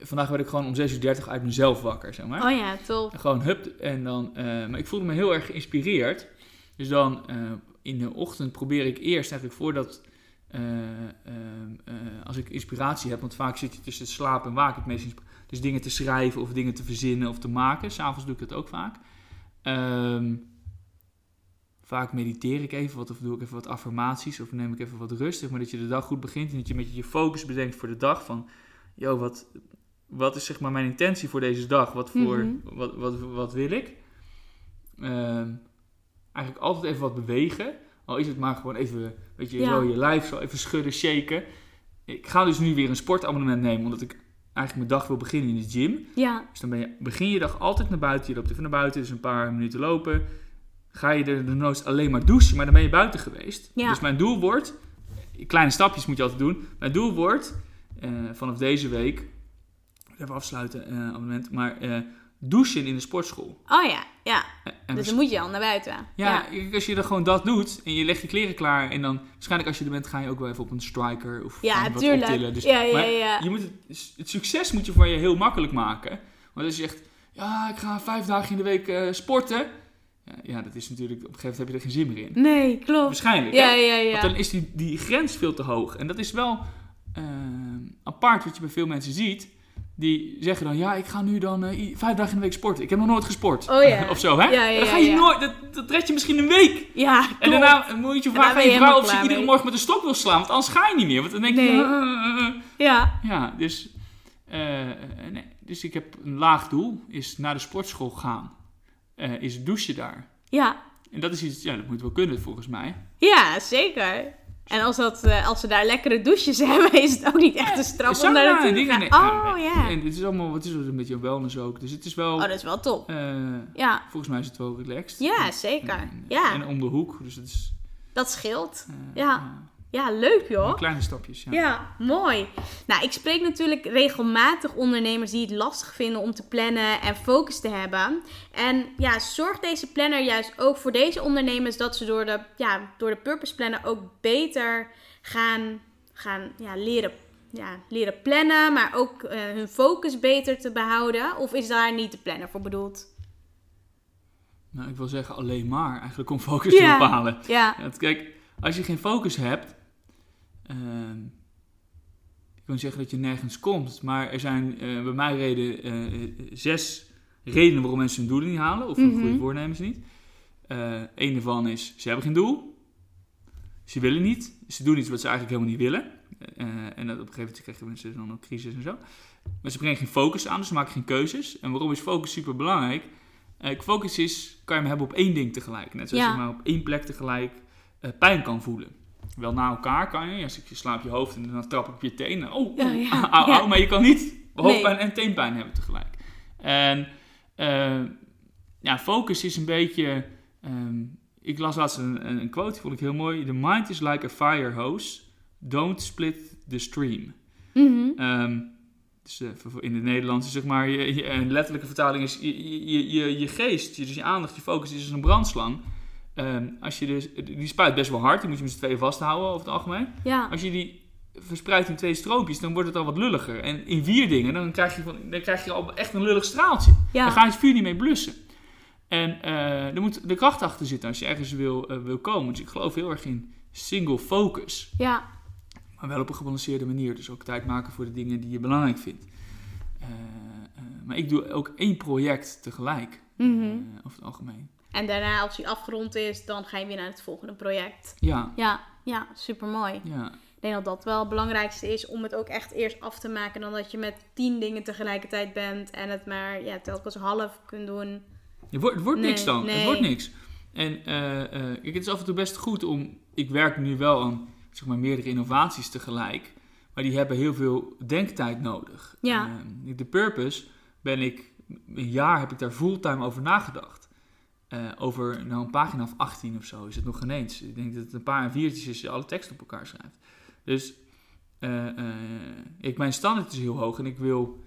B: Vandaag werd ik gewoon om 6 uur 30 uit mezelf wakker, zeg maar.
A: Oh ja, tof.
B: En Gewoon hup, en dan, eh, maar ik voelde me heel erg geïnspireerd. Dus dan eh, in de ochtend probeer ik eerst eigenlijk voordat, eh, als ik inspiratie heb, want vaak zit je tussen slapen en waken het meest dus dingen te schrijven of dingen te verzinnen of te maken. S'avonds doe ik dat ook vaak. Ehm, vaak mediteer ik even wat of doe ik even wat affirmaties of neem ik even wat rustig, maar dat je de dag goed begint en dat je met je focus bedenkt voor de dag van, yo, wat, wat is zeg maar mijn intentie voor deze dag? Wat, voor,
A: Mhm.
B: wat, wat, wat wil ik? Ehm, eigenlijk altijd even wat bewegen. Al is het maar gewoon even, weet je,
A: Ja.
B: zo je lijf zo even schudden, shaken. Ik ga dus nu weer een sportabonnement nemen, omdat ik eigenlijk mijn dag wil beginnen in de gym.
A: Ja,
B: Dus dan ben je, begin je dag altijd naar buiten. Je loopt even naar buiten, dus een paar minuten lopen. Ga je er de noods alleen maar douchen, maar dan ben je buiten geweest.
A: Ja.
B: Dus mijn doel wordt, kleine stapjes moet je altijd doen. Mijn doel wordt, eh, vanaf deze week, even afsluiten, eh abonnement, maar eh, douchen in de sportschool.
A: oh ja, ja.
B: En
A: Dus dan moet je al naar buiten.
B: ja, als je er gewoon dat doet en je legt je kleren klaar en dan waarschijnlijk als je er bent ga je ook wel even op een striker of
A: Ja,
B: wat
A: tuurlijk.
B: optillen. Dus,
A: Ja, ja,
B: maar
A: ja.
B: Je moet het, het succes moet je voor je heel makkelijk maken. Want als je zegt, ja, ik ga vijf dagen in de week eh, sporten. Ja, dat is natuurlijk, op een gegeven moment heb je er geen zin meer in.
A: Nee, klopt.
B: Waarschijnlijk,
A: Ja, ja, ja.
B: Want dan is die, die grens veel te hoog. En dat is wel apart wat je bij veel mensen ziet. Die zeggen dan, ja, ik ga nu dan eh, vijf dagen in de week sporten. Ik heb nog nooit gesport.
A: Oh ja. [LAUGHS]
B: of zo, hè?
A: Ja, ja,
B: dan ga je nooit, dat, dat red je misschien een week.
A: Ja, klopt.
B: En daarna moet je vragen aan
A: je
B: vrouw of ze iedere morgen met een stok wil slaan. Want anders ga je niet meer. Want dan denk je...
A: Nee.
B: "Uh, uh, uh."
A: Ja,
B: Ja, dus, eh, eh, nee. dus ik heb een laag doel. Is naar de sportschool gaan. Eh, is douchen daar.
A: ja.
B: En dat is iets... Ja, dat moet wel kunnen volgens mij.
A: Ja, zeker. En als, dat, eh, als ze daar lekkere douches [LAUGHS] hebben, is het ook niet echt een straf om
B: Sauna
A: daar
B: en
A: naartoe te gaan. Oh, ja.
B: En het is allemaal... Het is een beetje een wellness ook. Dus het is wel...
A: Oh, dat is wel top.
B: eh,
A: Ja,
B: volgens mij is het wel relaxed.
A: ja zeker.
B: En,
A: Ja,
B: en om de hoek. Dus het is...
A: dat scheelt.
B: eh,
A: Ja. Ja, leuk joh.
B: Kleine stapjes, ja.
A: Ja, mooi. Nou, ik spreek natuurlijk regelmatig ondernemers die het lastig vinden om te plannen en focus te hebben. En ja, zorgt deze planner juist ook voor deze ondernemers dat ze door de, ja, door de Purpose Planner ook beter gaan, gaan ja, leren, ja, leren plannen, maar ook eh, hun focus beter te behouden? Of is daar niet de planner voor bedoeld?
B: Nou, ik wil zeggen alleen maar. Eigenlijk om focus
A: Ja.
B: te bepalen.
A: Ja,
B: kijk, als je geen focus hebt, ehm, ik wil niet zeggen dat je nergens komt, maar er zijn eh, bij mij reden, eh, zes redenen waarom mensen hun doelen niet halen of hun
A: Mhm.
B: goede voornemens niet. Eh Eén daarvan is, ze hebben geen doel, ze willen niet, ze doen iets wat ze eigenlijk helemaal niet willen. En dat op een gegeven moment krijgen mensen dan ook crisis en zo. Maar ze brengen geen focus aan, dus ze maken geen keuzes. En waarom is focus super belangrijk? Focus is, kan je hem hebben op één ding tegelijk. Net zoals
A: Ja.
B: je maar op één plek tegelijk pijn kan voelen. Wel na elkaar kan je. Als ik je slaap je hoofd en dan trap ik op je teen. Oh,
A: Ja,
B: oh,
A: ja,
B: au,
A: ja.
B: au, maar je kan niet hoofdpijn
A: Nee.
B: en teenpijn hebben tegelijk. En eh, ja, focus is een beetje... ehm, ik las laatst een, een quote, die vond ik heel mooi. The mind is like a fire hose. Don't split the stream.
A: Mhm.
B: Ehm, dus eh, in het Nederlands zeg maar, je, je- een letterlijke vertaling is je, je, je, je geest, je, dus je aandacht, je focus is als een brandslang. Ehm, als je dus, die spuit best wel hard, die moet je met z'n tweeën vasthouden over het algemeen.
A: ja.
B: Als je die verspreidt in twee stroompjes, dan wordt het al wat lulliger. En in vier dingen, dan krijg je, van, dan krijg je al echt een lullig straaltje.
A: Ja.
B: Dan ga je het vuur niet mee blussen. En eh, er moet de kracht achter zitten als je ergens wil, eh, wil komen. Dus ik geloof heel erg in single focus.
A: ja.
B: Maar wel op een gebalanceerde manier. Dus ook tijd maken voor de dingen die je belangrijk vindt. Eh, maar ik doe ook één project tegelijk. Eh, over het algemeen.
A: En daarna, als hij afgerond is, dan ga je weer naar het volgende project.
B: Ja,
A: Ja, ja, super mooi.
B: ja.
A: Ik denk dat dat wel het belangrijkste is om het ook echt eerst af te maken. Dan dat je met tien dingen tegelijkertijd bent en het maar ja, telkens half kunt doen.
B: Het wordt, het wordt
A: Nee,
B: niks dan. Het wordt niks. En eh, eh, kijk, het is af en toe best goed om... Ik werk nu wel aan zeg maar, meerdere innovaties tegelijk. Maar die hebben heel veel denktijd nodig.
A: Ja.
B: Ehm, de purpose ben ik, een jaar heb ik daar fulltime over nagedacht. Eh, over nou, een pagina of 18 of zo is het nog ineens. Ik denk dat het een paar viertjes is als je alle tekst op elkaar schrijft. Dus eh, eh, ik, mijn standaard is heel hoog en ik wil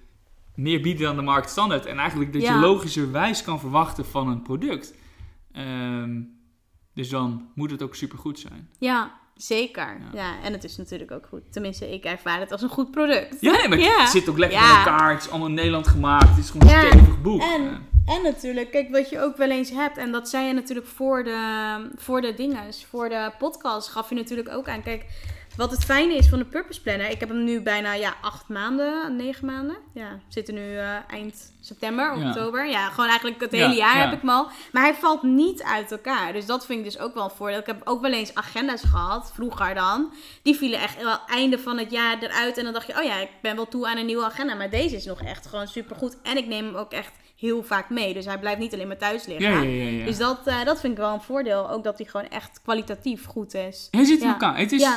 B: meer bieden dan de markt standaard. En eigenlijk dat
A: Ja.
B: je logischerwijs kan verwachten van een product. Ehm, dus dan moet het ook supergoed zijn.
A: Ja, zeker.
B: Ja.
A: Ja. en het is natuurlijk ook goed. Tenminste, ik ervaar het als een goed product.
B: Ja, nee, maar
A: Ja.
B: het zit ook lekker in elkaar. Het is allemaal in Nederland gemaakt. Het is gewoon een stevig boek.
A: En. En natuurlijk, kijk, wat je ook wel eens hebt, en dat zei je natuurlijk voor de, voor de dinges, voor de podcast, gaf je natuurlijk ook aan. Kijk, wat het fijne is van de Purpose Planner, ik heb hem nu bijna ja, acht maanden, negen maanden. Ja, we zitten nu eh, eind september,
B: Ja.
A: oktober. Ja, gewoon eigenlijk het
B: Ja,
A: hele jaar
B: ja.
A: heb ik hem al. Maar hij valt niet uit elkaar. Dus dat vind ik dus ook wel een voordeel. Ik heb ook wel eens agenda's gehad, vroeger dan. Die vielen echt wel einde van het jaar eruit. En dan dacht je, oh ja, ik ben wel toe aan een nieuwe agenda. Maar deze is nog echt gewoon supergoed. En ik neem hem ook echt heel vaak mee. Dus hij blijft niet alleen maar thuis liggen.
B: Ja, ja, ja.
A: Dus dat, eh, dat vind ik wel een voordeel. Ook dat hij gewoon echt kwalitatief goed is.
B: Hij zit in elkaar. Het is,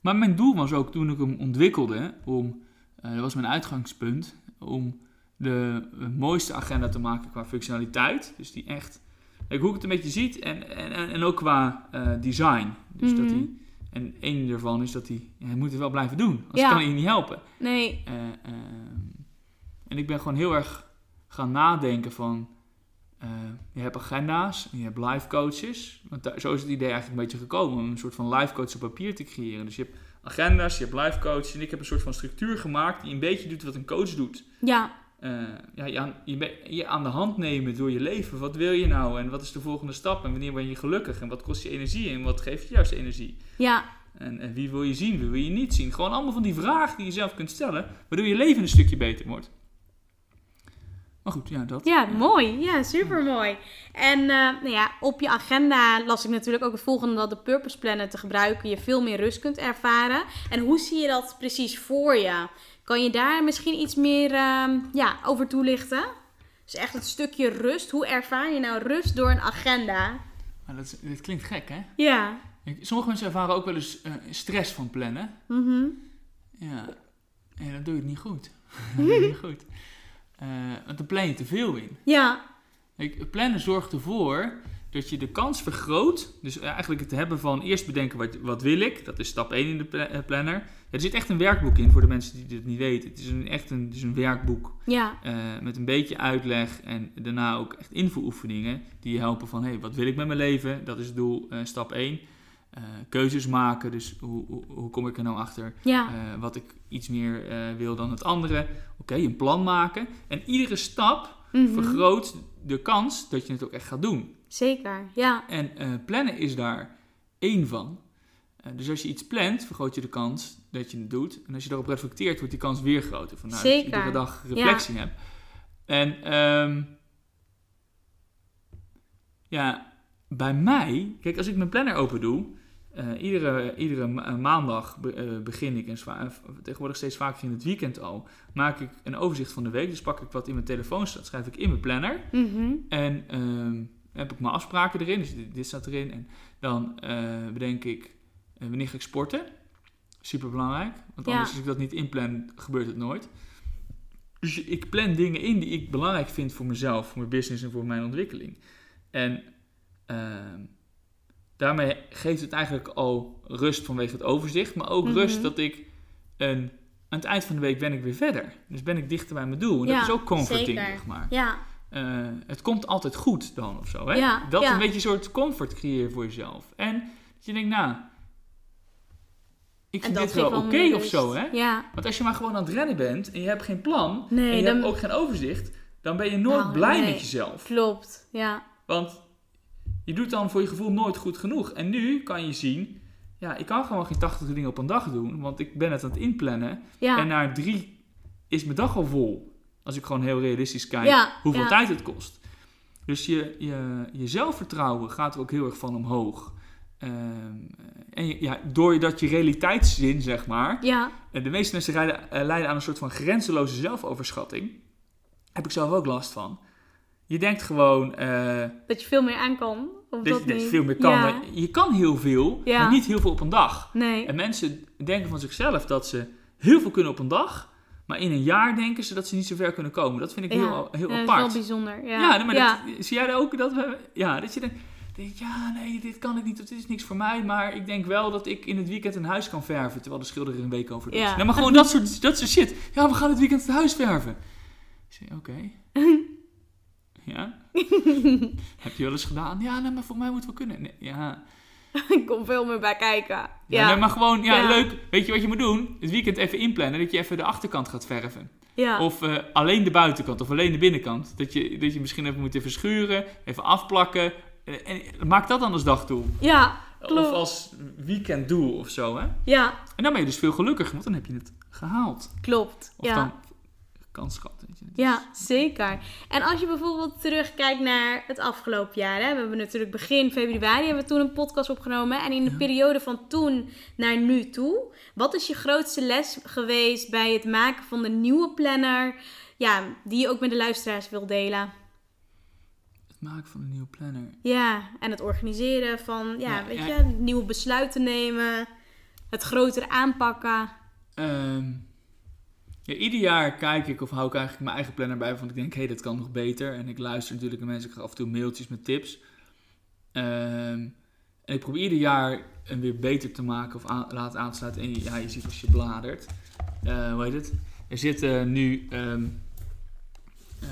B: Maar mijn doel was ook toen ik hem ontwikkelde, om, eh, dat was mijn uitgangspunt, om de mooiste agenda te maken qua functionaliteit. Dus die echt, kijk, hoe ik het een beetje ziet en, en, en ook qua eh, design. Dus dat
A: Mhm.
B: hij, en één daarvan is dat hij, hij moet het wel blijven doen, anders
A: Ja.
B: kan hij je niet helpen.
A: nee.
B: Eh, ehm, en ik ben gewoon heel erg gaan nadenken van, eh, je hebt agenda's, en je hebt live coaches. Want daar- zo is het idee eigenlijk een beetje gekomen, om een soort van live coach op papier te creëren. Dus je hebt agenda's, je hebt live coaches en ik heb een soort van structuur gemaakt die een beetje doet wat een coach doet.
A: Ja,
B: Eh, ja, je, aan, je aan de hand nemen door je leven. Wat wil je nou en wat is de volgende stap en wanneer ben je gelukkig en wat kost je energie en wat geeft je juist energie?
A: ja,
B: En, en wie wil je zien, wie wil je niet zien? Gewoon allemaal van die vragen die je zelf kunt stellen, waardoor je leven een stukje beter wordt. Maar goed, ja, dat.
A: ja, mooi. Ja, super mooi. En eh, nou ja, op je agenda las ik natuurlijk ook het volgende: dat de Purpose Planner te gebruiken je veel meer rust kunt ervaren. En hoe zie je dat precies voor je? Kan je daar misschien iets meer ehm, ja, over toelichten? Dus echt het stukje rust. Hoe ervaar je nou rust door een agenda?
B: Maar dat, dat klinkt gek, hè?
A: Ja.
B: Sommige mensen ervaren ook wel eens eh, stress van plannen.
A: Mhm.
B: Ja, en dan doe je niet goed. [LAUGHS] doe je niet goed. Eh, want dan plan je te veel in.
A: Ja.
B: Kijk, plannen zorgt ervoor dat je de kans vergroot. Dus eigenlijk het hebben van eerst bedenken wat, wat wil ik. Dat is stap 1 in de eh, planner. Ja, er zit echt een werkboek in voor de mensen die dit niet weten. Het is een, echt een, het is een werkboek
A: Ja.
B: eh, met een beetje uitleg en daarna ook echt invoeroefeningen die je helpen van hé, hey, wat wil ik met mijn leven? Dat is doel eh, stap 1. Eh, keuzes maken, dus hoe, hoe, hoe kom ik er nou achter
A: Ja.
B: eh, wat ik iets meer eh, wil dan het andere? Oké, een plan maken. En iedere stap
A: Mhm.
B: vergroot de kans dat je het ook echt gaat doen.
A: Zeker. Ja.
B: En plannen is daar één van. Dus als je iets plant, vergroot je de kans dat je het doet. En als je daarop reflecteert, wordt die kans weer groter. Vandaar dat je
A: Zeker.
B: iedere dag reflectie hebt. En ehm, ja, bij mij, kijk, als ik mijn planner open doe, eh, iedere, iedere ma- eh, maandag be- eh, begin ik, en tegenwoordig steeds vaker in het weekend al, maak ik een overzicht van de week. Dus pak ik wat in mijn telefoon staat, schrijf ik in mijn planner.
A: Mhm.
B: En ehm, heb ik mijn afspraken erin, dus dit, dit staat erin. En dan bedenk ik wanneer ga ik sporten. Super belangrijk, want
A: Ja.
B: anders als ik dat niet inplan, gebeurt het nooit. Dus ik plan dingen in die ik belangrijk vind voor mezelf, voor mijn business en voor mijn ontwikkeling. En ehm, daarmee geeft het eigenlijk al rust vanwege het overzicht, maar ook
A: Mhm.
B: rust dat ik een, aan het eind van de week ben ik weer verder. Dus ben ik dichter bij mijn doel. En
A: Ja,
B: dat is ook comforting,
A: zeker.
B: zeg maar.
A: Ja.
B: Eh, het komt altijd goed dan of zo. Hè?
A: Ja,
B: dat een beetje een soort comfort creëren voor jezelf. En dat je denkt, nou, ik vind dit wel oké
A: meer
B: of zo. Hè?
A: Ja.
B: Want als je maar gewoon aan het rennen bent en je hebt geen plan
A: Nee,
B: en je
A: dan-
B: hebt ook geen overzicht, dan ben je nooit
A: Nou,
B: blij
A: nee.
B: met jezelf.
A: Klopt. Ja.
B: Want je doet dan voor je gevoel nooit goed genoeg. En nu kan je zien, ja, ik kan gewoon geen 80 dingen op een dag doen, want ik ben het aan het inplannen.
A: Ja.
B: En na drie is mijn dag al vol. Als ik gewoon heel realistisch kijk
A: Ja,
B: hoeveel
A: ja.
B: tijd het kost. Dus je, je, je zelfvertrouwen gaat er ook heel erg van omhoog. Ehm, en je, ja, doordat je realiteitszin, zeg maar.
A: Ja.
B: en De meeste mensen rijden, eh, lijden aan een soort van grenzeloze zelfoverschatting. Heb ik zelf ook last van. Je denkt gewoon eh,
A: Dat je veel meer aan kan. Of
B: dat,
A: dat
B: je- dat je
A: niet?
B: veel meer kan.
A: Ja.
B: Je kan heel veel,
A: Ja.
B: maar niet heel veel op een dag.
A: Nee.
B: En mensen denken van zichzelf dat ze heel veel kunnen op een dag, maar in een jaar denken ze dat ze niet zo ver kunnen komen. Dat vind ik
A: Ja.
B: heel, heel
A: Ja, dat is
B: apart.
A: wel bijzonder. Ja,
B: maar. Dat, zie jij ook? Dat, we, ja, dat je denkt, ja, nee, dit kan ik niet, of dit is niks voor mij. Maar ik denk wel dat ik in het weekend een huis kan verven, terwijl de schilder er een week over doet.
A: Ja.
B: Nee, maar gewoon dat soort, dat soort shit. Ja, we gaan het weekend het huis verven. Ik zeg, oké. [LAUGHS] Ja? [LAUGHS] Heb je wel eens gedaan? Ja, nee, maar voor mij moet het wel kunnen. Nee, ja. [LAUGHS]
A: Ik kom veel meer bij kijken. Ja,
B: Ja, nee, maar gewoon, ja,
A: Ja.
B: leuk. Weet je wat je moet doen? Het weekend even inplannen, dat je even de achterkant gaat verven.
A: ja.
B: Of eh, alleen de buitenkant of alleen de binnenkant. Dat je, dat je misschien even moet even schuren, even afplakken. Eh, en maak dat dan als dagdoel.
A: ja, klopt.
B: Of als weekenddoel of zo, hè.
A: Ja,
B: En dan ben je dus veel gelukkiger, want dan heb je het gehaald.
A: klopt.
B: Of
A: ja.
B: dan kans gehad, weet je. Dus-
A: Ja, zeker. En als je bijvoorbeeld terugkijkt naar het afgelopen jaar. Hè, we hebben natuurlijk begin februari hebben we toen een podcast opgenomen. En in de
B: Ja.
A: periode van toen naar nu toe. Wat is je grootste les geweest bij het maken van de nieuwe planner? Ja, die je ook met de luisteraars wil delen.
B: Het maken van een nieuwe planner.
A: Ja, en het organiseren van, ja,
B: Ja,
A: weet
B: ja.
A: je, nieuwe besluiten nemen. Het groter aanpakken.
B: Ehm, ieder jaar kijk ik of hou ik eigenlijk mijn eigen planner bij. Want ik denk, hé, dat kan nog beter. En ik luister natuurlijk naar mensen. Ik krijg af en toe mailtjes met tips. Ehm, en ik probeer ieder jaar hem weer beter te maken of aan, laten aansluiten. En ja, je ziet als je bladert. eh, hoe heet het? Er zitten nu... ehm, eh,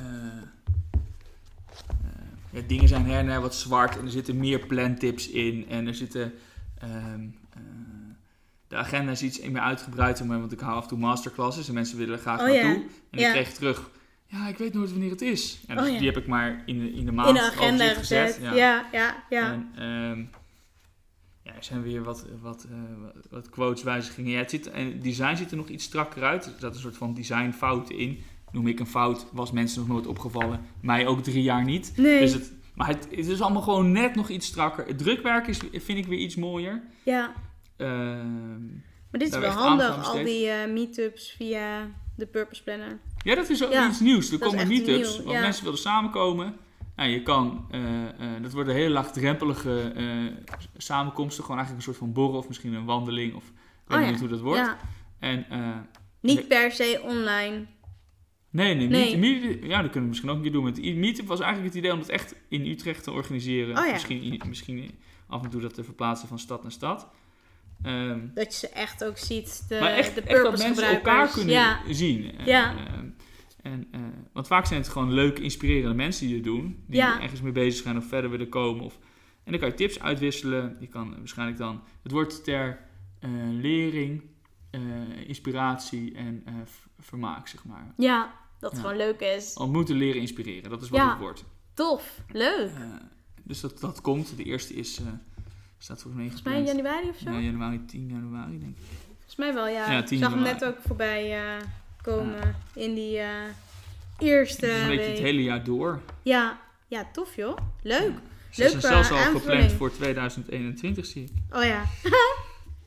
B: eh, ja, dingen zijn her en her wat zwart. En er zitten meer plantips in. En er zitten... ehm, eh, de agenda is iets meer uitgebreid, maar, want ik hou af en toe masterclasses en mensen willen er graag
A: Oh,
B: naartoe.
A: ja.
B: En
A: Ja.
B: ik kreeg terug, ja, ik weet nooit wanneer het is. En dus
A: Oh, ja.
B: die heb ik maar in de, in de maand
A: In de agenda gezet. Ja, ja, ja.
B: En ehm, ja, er zijn weer wat, wat, eh, wat- wat quotes wijzigingen. Ja, het zit, en design ziet er nog iets strakker uit. Er zat een soort van designfouten in. Noem ik een fout, was mensen nog nooit opgevallen. Mij ook drie jaar niet.
A: Nee,
B: Dus het, maar het, het is allemaal gewoon net nog iets strakker. Het drukwerk is, vind ik weer iets mooier.
A: ja.
B: Ehm,
A: Maar dit is wel handig, al die eh, meetups via de Purpose Planner.
B: Ja, dat is ook
A: Ja,
B: iets nieuws. Er komen meetups,
A: nieuw,
B: want
A: ja.
B: mensen willen samenkomen. Nou, je kan, eh, eh, dat worden hele laagdrempelige samenkomsten. Gewoon eigenlijk een soort van borrel of misschien een wandeling. Of ik weet
A: Oh
B: niet
A: ja.
B: hoe dat wordt. En
A: Niet per se online.
B: nee, nee,
A: Nee.
B: meet- meet- ja, dat kunnen we misschien ook een keer doen. Met de meetup was eigenlijk het idee om het echt in Utrecht te organiseren.
A: Oh.
B: Misschien, misschien af en toe dat te verplaatsen van stad naar stad. Ehm,
A: Dat je ze echt ook ziet, de,
B: maar echt,
A: de
B: echt dat
A: purpose
B: mensen
A: gebruikers.
B: elkaar kunnen
A: Ja,
B: zien. En,
A: Ja.
B: ehm, en, eh, want vaak zijn het gewoon leuke, inspirerende mensen die het doen. Die
A: Ja.
B: ergens mee bezig zijn of verder willen komen. Of, en dan kan je tips uitwisselen. Je kan waarschijnlijk dan... Het wordt ter eh, lering, eh, inspiratie en vermaak, zeg maar.
A: ja, dat het gewoon leuk is.
B: Ontmoeten, leren, inspireren. Dat is wat het wordt.
A: Tof, leuk.
B: Dus dat, dat komt. De eerste is... staat volgens mij
A: Volgens mij in
B: ingepland.
A: januari of zo?
B: Ja, januari, 10 januari, denk ik.
A: Volgens mij wel, ja.
B: Ja,
A: ik
B: 10
A: zag hem net ook voorbij eh, komen in die eh, eerste
B: Het is een beetje
A: week.
B: het hele jaar door.
A: Ja. ja, tof joh. Leuk.
B: Ze zijn
A: Leuke
B: zelfs al
A: aanvulling.
B: gepland voor 2021, zie ik.
A: Oh ja,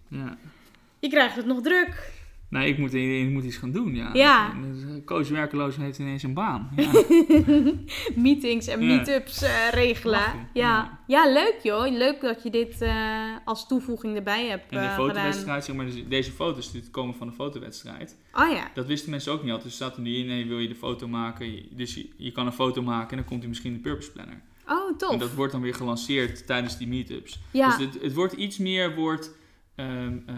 B: Ja. [LAUGHS]
A: je krijgt het nog druk.
B: Nee, ik moet, ik moet iets gaan doen, ja.
A: Ja.
B: En, eh, Koos werkeloos heeft ineens een baan. Ja. [LAUGHS]
A: Meetings en meetups eh, regelen. Ja. ja, leuk joh. Leuk dat je dit eh, als toevoeging erbij hebt
B: En de
A: eh, gedaan.
B: fotowedstrijd, zeg maar, dus deze foto's die komen van de fotowedstrijd.
A: Oh ja,
B: Dat wisten mensen ook niet altijd. Dus staat er niet in, nee, wil je de foto maken? Dus je, je kan een foto maken en dan komt hij misschien in de Purpose Planner.
A: oh tof.
B: En dat wordt dan weer gelanceerd tijdens die meetups.
A: ja,
B: Dus het, het wordt iets meer, wordt, ehm, eh,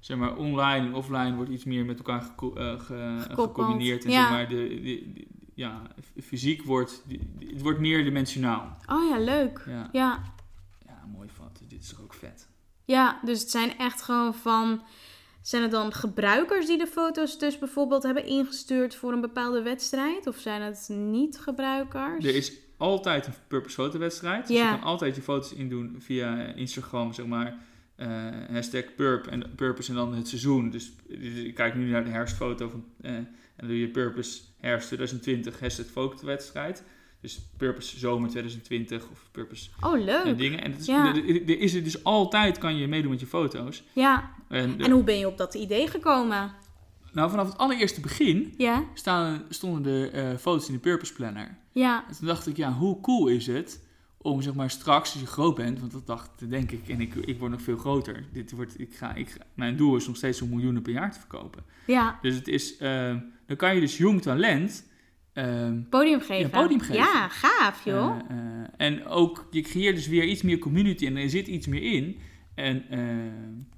B: zeg maar, online en offline wordt iets meer met elkaar eh, ge-
A: Gekoppeld,
B: gecombineerd. En
A: ja.
B: zeg maar, de, de, de- ja, fysiek wordt, het wordt meerdimensionaal.
A: oh ja, leuk.
B: Ja,
A: Ja.
B: ja mooi foto. Dit is toch ook vet.
A: ja, dus het zijn echt gewoon van... Zijn het dan gebruikers die de foto's dus bijvoorbeeld hebben ingestuurd voor een bepaalde wedstrijd? Of zijn het niet-gebruikers?
B: Er is altijd een purpose fotowedstrijd. Dus
A: Ja.
B: je kan altijd je foto's indoen via Instagram, zeg maar. Eh, hashtag purp en purpose en dan het seizoen. Dus, dus ik kijk nu naar de herfstfoto van, eh, en dan doe je purpose herfst 2020 hashtag fotowedstrijd. Dus purpose zomer 2020 of purpose
A: Oh, leuk.
B: dingen. En is,
A: Ja.
B: er, is er dus altijd kan je meedoen met je foto's.
A: Ja,
B: En, de-
A: en hoe ben je op dat idee gekomen?
B: nou, vanaf het allereerste begin
A: Ja,
B: staan, stonden er eh, foto's in de purpose planner.
A: ja,
B: En toen dacht ik, ja, hoe cool is het om zeg maar straks, als je groot bent, want dat dacht, denk ik, en ik, ik word nog veel groter. Dit wordt, ik ga, ik, mijn doel is nog steeds om miljoenen per jaar te verkopen.
A: Ja,
B: Dus het is, eh, dan kan je dus jong talent. ehm,
A: podium geven.
B: Ja, podium geven.
A: Ja, gaaf joh.
B: eh, eh, en ook, je creëert dus weer iets meer community en er zit iets meer in. En eh,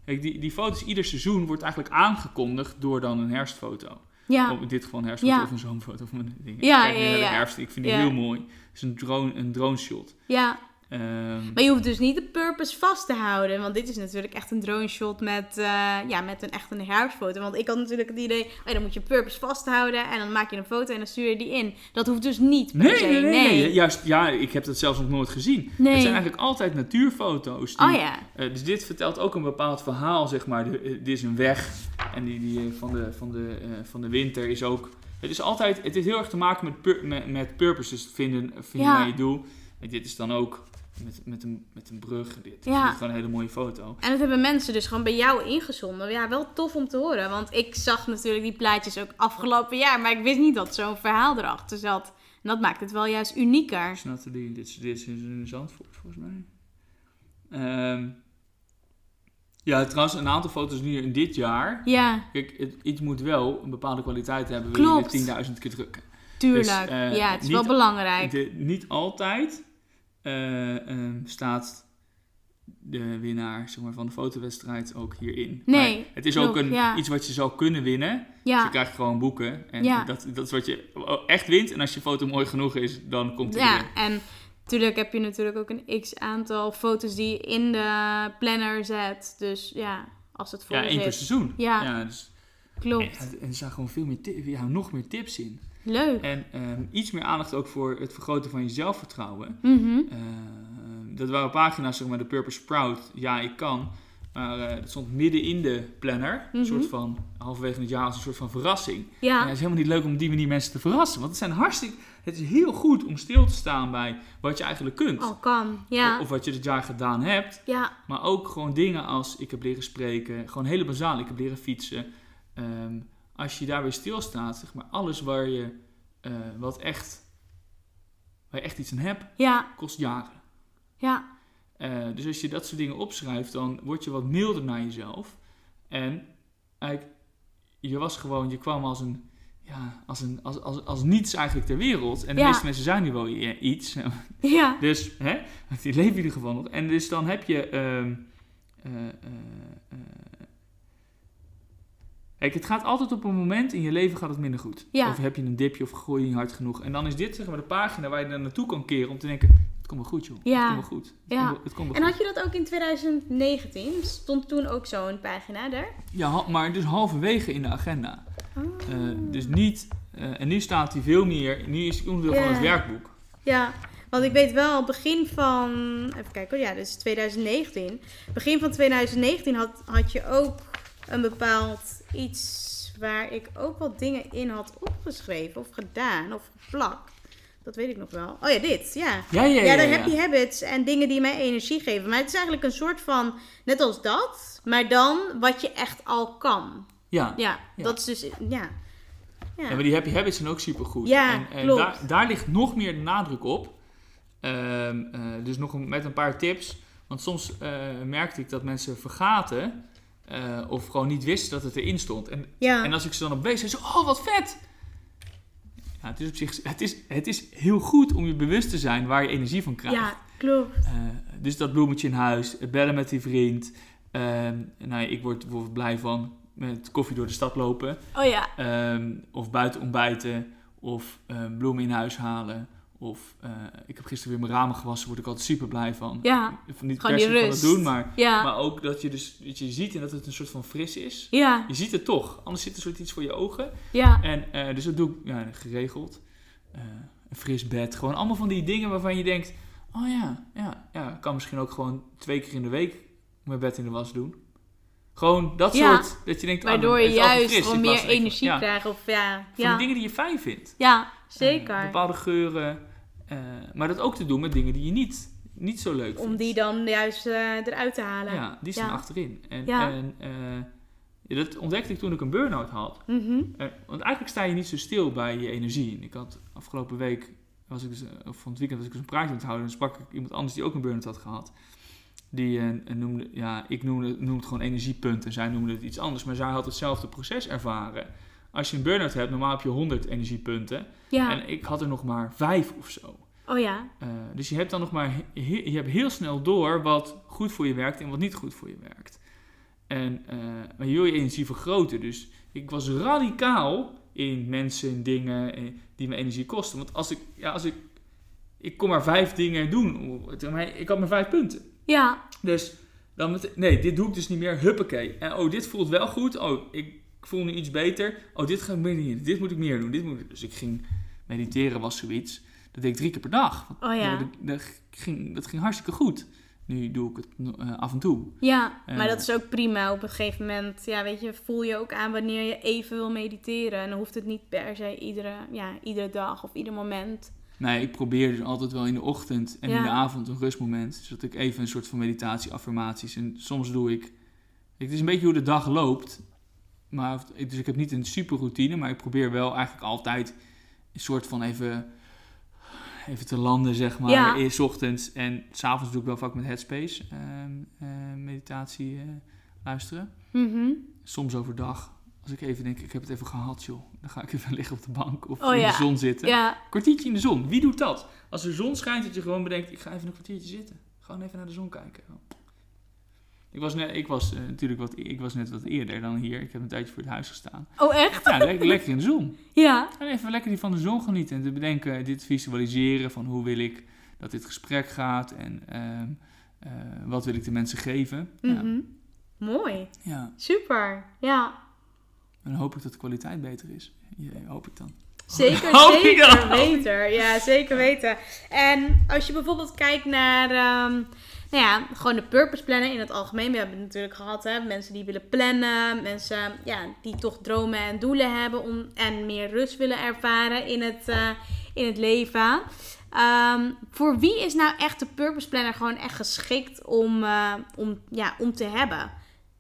B: kijk, die, die foto's ieder seizoen wordt eigenlijk aangekondigd door dan een herfstfoto.
A: Ja.
B: Of in dit geval een herfstfoto
A: Ja.
B: of een zomerfoto. Of een ding.
A: Ja,
B: Ik
A: ja,
B: naar de herfst. Ik vind die heel mooi. Het is een drone, een drone shot.
A: ja.
B: Ehm,
A: Maar je hoeft dus niet de purpose vast te houden. Want dit is natuurlijk echt een drone shot met, eh, ja, met een echt een herfstfoto. Want ik had natuurlijk het idee, oh dan moet je purpose vasthouden. En dan maak je een foto en dan stuur je die in. Dat hoeft dus niet per
B: Nee,
A: se.
B: nee, nee, nee. Juist, ja, ik heb dat zelfs nog nooit gezien.
A: Nee.
B: Het zijn eigenlijk altijd natuurfoto's. Die,
A: Oh ja.
B: eh, dus dit vertelt ook een bepaald verhaal, zeg maar. De- eh, dit is een weg. En die, die van, de, van, de, van de winter is ook... Het is altijd... Het heeft heel erg te maken met, pur- met, met purpose. Dus vinden, vinden
A: Ja.
B: je doel. En dit is dan ook met, met, een, met een brug. Dit
A: Ja.
B: het gewoon een hele mooie foto.
A: En dat hebben mensen dus gewoon bij jou ingezonden. Ja, wel tof om te horen. Want ik zag natuurlijk die plaatjes ook afgelopen jaar. Maar ik wist niet dat zo'n verhaal erachter zat. En dat maakt het wel juist unieker.
B: is Nathalie, dit, is- dit is in Zandvoort volgens mij. Ehm, ja, trouwens, een aantal foto's nu in dit jaar.
A: Ja,
B: Kijk, het, iets moet wel een bepaalde kwaliteit hebben, wil je
A: Klopt.
B: dit 10.000 keer drukken.
A: tuurlijk.
B: Dus,
A: ja, het is
B: niet-
A: wel belangrijk.
B: De- niet altijd eh, ehm, staat de winnaar zeg maar, van de fotowedstrijd ook hierin.
A: Nee,
B: Maar het is ook een,
A: ja.
B: iets wat je zou kunnen winnen. Dus
A: Ja.
B: je krijgt gewoon boeken. En
A: Ja.
B: dat, dat is wat je echt wint. En als je foto mooi genoeg is, dan komt het
A: Ja,
B: erin.
A: en natuurlijk heb je natuurlijk ook een x aantal foto's die je in de planner zet. Dus ja, als het vol
B: Ja, één per seizoen.
A: Ja.
B: dus,
A: Klopt.
B: en, er staan gewoon veel meer ja, nog meer tips in.
A: Leuk.
B: En ehm, iets meer aandacht ook voor het vergroten van je zelfvertrouwen.
A: Mhm.
B: Eh, dat waren pagina's, zeg maar, de Purpose Proud. Ja, ik kan. Maar eh, dat stond midden in de planner. Een
A: Mhm.
B: soort van, halverwege het jaar als een soort van verrassing. En
A: Ja,
B: het is helemaal niet leuk om op die manier mensen te verrassen. Want het zijn hartstikke... Het is heel goed om stil te staan bij wat je eigenlijk kunt.
A: al kan. Ja.
B: Of, of wat je dit jaar gedaan hebt.
A: Ja,
B: Maar ook gewoon dingen als ik heb leren spreken. Gewoon hele basale. Ik heb leren fietsen. Ehm, als je daar weer stilstaat, zeg maar, alles waar je, eh, wat echt, waar je echt iets aan hebt,
A: ja,
B: kost jaren.
A: ja.
B: Eh, dus als je dat soort dingen opschrijft, dan word je wat milder naar jezelf. En eigenlijk, je was gewoon, je kwam als een, ja, als, een, als, als, als niets eigenlijk ter wereld. En de
A: Ja.
B: meeste mensen zijn nu wel i- iets. [LAUGHS]
A: Ja,
B: Dus, hè, die leven in ieder geval nog. En dus dan heb je, ehm, eh, eh, eh, Kijk, het gaat altijd op een moment in je leven gaat het minder goed.
A: Ja.
B: Of heb je een dipje of groei je niet hard genoeg. En dan is dit zeg maar de pagina waar je dan naartoe kan keren om te denken, het komt wel goed joh.
A: Ja.
B: Het komt wel goed. Het
A: Ja.
B: komt wel, het komt wel
A: En
B: goed.
A: had je dat ook in 2019? Stond toen ook zo'n pagina er?
B: Ja, maar dus halverwege in de agenda.
A: Oh.
B: Eh, dus niet, eh, en nu staat hij veel meer, nu is hij onderdeel van het werkboek.
A: Ja, want ik weet wel, begin van, even kijken hoor, ja, dus 2019. Begin van 2019 had, had je ook een bepaald iets waar ik ook wat dingen in had opgeschreven of gedaan of geplakt. Dat weet ik nog wel. Oh ja, dit, ja.
B: Ja, ja, ja.
A: Ja, dan
B: ja.
A: heb je habits en dingen die mij energie geven. Maar het is eigenlijk een soort van, net als dat, maar dan wat je echt al kan.
B: Ja.
A: Ja, dat is dus, ja.
B: Ja, maar die happy habits zijn ook supergoed.
A: Ja,
B: en, en
A: klopt.
B: Daar, daar ligt nog meer de nadruk op. Ehm, eh, dus nog een- met een paar tips. Want soms eh, merkte ik dat mensen vergaten eh, of gewoon niet wisten dat het erin stond. En,
A: Ja,
B: en als ik ze dan op wees, zei ze, oh wat vet! Ja, het, is op zich, het, is, het is heel goed om je bewust te zijn waar je energie van krijgt.
A: ja klopt.
B: Eh, dus dat bloemetje in huis, het bellen met die vriend. Ehm, nou, ja, ik word bijvoorbeeld blij van met koffie door de stad lopen.
A: Oh ja,
B: Ehm, of buiten ontbijten. Of eh, bloemen in huis halen. Of eh, ik heb gisteren weer mijn ramen gewassen. Word ik altijd super blij van.
A: ja,
B: Van niet per se van het doen, maar,
A: ja,
B: maar ook dat je dus dat je ziet en dat het een soort van fris is.
A: ja,
B: Je ziet het toch. Anders zit er soort iets voor je ogen.
A: ja.
B: En dus dat doe ik ja, geregeld. Eh, een fris bed. Gewoon allemaal van die dingen waarvan je denkt... Oh ja, ja, ja. Ik kan misschien ook gewoon twee keer in de week mijn bed in de was doen. Gewoon dat
A: Ja.
B: soort... Dat je denkt... oh,
A: Waardoor je juist
B: fris
A: gewoon meer energie krijgt. Of ja,
B: Van die dingen die je fijn vindt.
A: ja
B: Eh,
A: zeker.
B: bepaalde geuren. Eh, maar dat ook te doen met dingen die je niet, niet zo leuk
A: Om
B: vindt.
A: die dan juist eh, eruit te halen.
B: Ja, die staan
A: Ja.
B: achterin. En,
A: Ja.
B: en eh, dat ontdekte ik toen ik een burn-out had.
A: Mhm.
B: Want eigenlijk sta je niet zo stil bij je energie. En Ik had afgelopen week was ik dus, of van het weekend was ik dus een praatje aan het houden. En sprak ik iemand anders die ook een burn-out had gehad. Die noemde, ja, ik noemde, noemde het gewoon energiepunten. Zij noemde het iets anders. Maar zij had hetzelfde proces ervaren. Als je een burn-out hebt, normaal heb je 100 energiepunten.
A: Ja.
B: En ik had er nog maar vijf of zo.
A: Oh ja.
B: Eh, dus je hebt dan nog maar je hebt heel snel door wat goed voor je werkt en wat niet goed voor je werkt. En eh, maar je wil je energie vergroten. Dus ik was radicaal in mensen en dingen eh, die me energie kosten. Want als ik, ja, als ik, ik kon maar vijf dingen doen. Ik had maar vijf punten.
A: Ja.
B: Dus dan met, nee, dit doe ik dus niet meer. Huppakee. En oh, dit voelt wel goed. Oh, ik voel nu iets beter. Oh, dit ga ik meer doen. Dit moet ik meer doen. Dit moet ik. Dus ik ging mediteren was zoiets. Dat deed ik drie keer per dag.
A: Oh ja.
B: Dat, dat, ging, dat ging hartstikke goed. Nu doe ik het eh, af en toe.
A: Ja, maar
B: Eh.
A: dat is ook prima. Op een gegeven moment, ja, weet je, voel je ook aan wanneer je even wil mediteren. En dan hoeft het niet per se iedere, ja, iedere dag of ieder moment.
B: Nee, ik probeer dus altijd wel in de ochtend en in de avond een rustmoment. Zodat ik even een soort van meditatie, affirmaties. En soms doe ik. Het is een beetje hoe de dag loopt. Maar, dus ik heb niet een super routine, maar ik probeer wel eigenlijk altijd een soort van even, even te landen, zeg maar.
A: Ja.
B: Eerst ochtends en s'avonds doe ik wel vaak met Headspace ehm, eh, meditatie eh, luisteren.
A: Mhm.
B: Soms overdag. Als ik even denk, ik heb het even gehad, joh. Dan ga ik even [LAUGHS] liggen op de bank of
A: Oh
B: in
A: ja.
B: de zon zitten.
A: Ja,
B: Kwartiertje in de zon. Wie doet dat? Als de zon schijnt, dat je gewoon bedenkt, ik ga even een kwartiertje zitten. Gewoon even naar de zon kijken. Ik was, net, ik, was, eh, natuurlijk wat, ik was net wat eerder dan hier. Ik heb een tijdje voor het huis gestaan.
A: oh echt?
B: Ja, lekker, lekker in de zon.
A: Ja,
B: En even lekker die van de zon genieten. En te bedenken, dit visualiseren van hoe wil ik dat dit gesprek gaat. En ehm, eh, wat wil ik de mensen geven. Ja,
A: Mhm. mooi.
B: ja.
A: Super. Ja,
B: En dan hoop ik dat de kwaliteit beter is. Ja, hoop ik dan.
A: zeker, [LAUGHS] zeker
B: dan.
A: weten. Ja, zeker weten. En als je bijvoorbeeld kijkt naar, ehm, nou ja, gewoon de purpose planner in het algemeen. We hebben het natuurlijk gehad, hè, mensen die willen plannen, mensen ja, die toch dromen en doelen hebben om, en meer rust willen ervaren in het, eh, in het leven. Ehm, voor wie is nou echt de purpose planner gewoon echt geschikt om, eh, om, ja, om te hebben?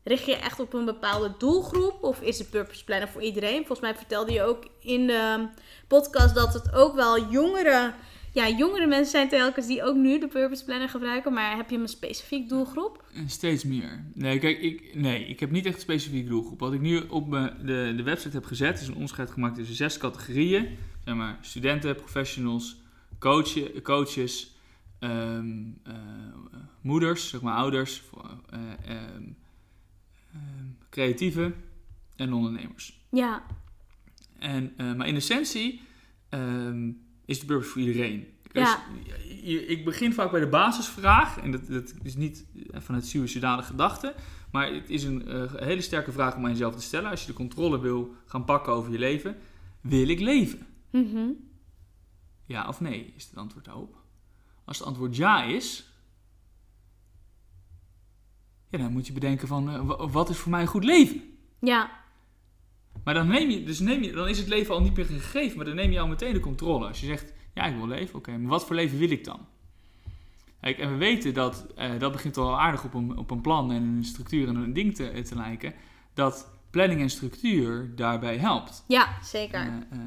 A: Richt je echt op een bepaalde doelgroep of is de purpose planner voor iedereen? Volgens mij vertelde je ook in de podcast dat het ook wel jongere, ja, jongere mensen zijn telkens die ook nu de purpose planner gebruiken. Maar heb je een specifiek doelgroep?
B: En Steeds meer. Nee, kijk, ik, nee, ik heb niet echt een specifieke doelgroep. Wat ik nu op mijn, de, de website heb gezet, is een onderscheid gemaakt tussen zes categorieën. Zeg maar, studenten, professionals, coachen, coaches, ehm, eh, moeders, zeg maar ouders, eh, ehm, creatieven en ondernemers.
A: Ja,
B: En, eh, maar in essentie is de purpose voor iedereen. Dus
A: Ja.
B: ik begin vaak bij de basisvraag. En dat, dat is niet vanuit suïcidale gedachten. Maar het is een eh, hele sterke vraag om aan jezelf te stellen. Als je de controle wil gaan pakken over je leven. Wil ik leven?
A: Mhm.
B: Ja of nee, is het antwoord daarop. Als het antwoord ja is... Ja, dan moet je bedenken van... eh, wa- wat is voor mij een goed leven?
A: ja,
B: Maar dan, neem je, dus neem je, dan is het leven al niet meer gegeven, maar dan neem je al meteen de controle. Als je zegt, ja, ik wil leven, oké, maar wat voor leven wil ik dan? Kijk, en we weten dat, eh, dat begint al aardig op een, op een plan en een structuur en een ding te, te lijken, dat planning en structuur daarbij helpt.
A: ja, zeker.
B: Eh, eh,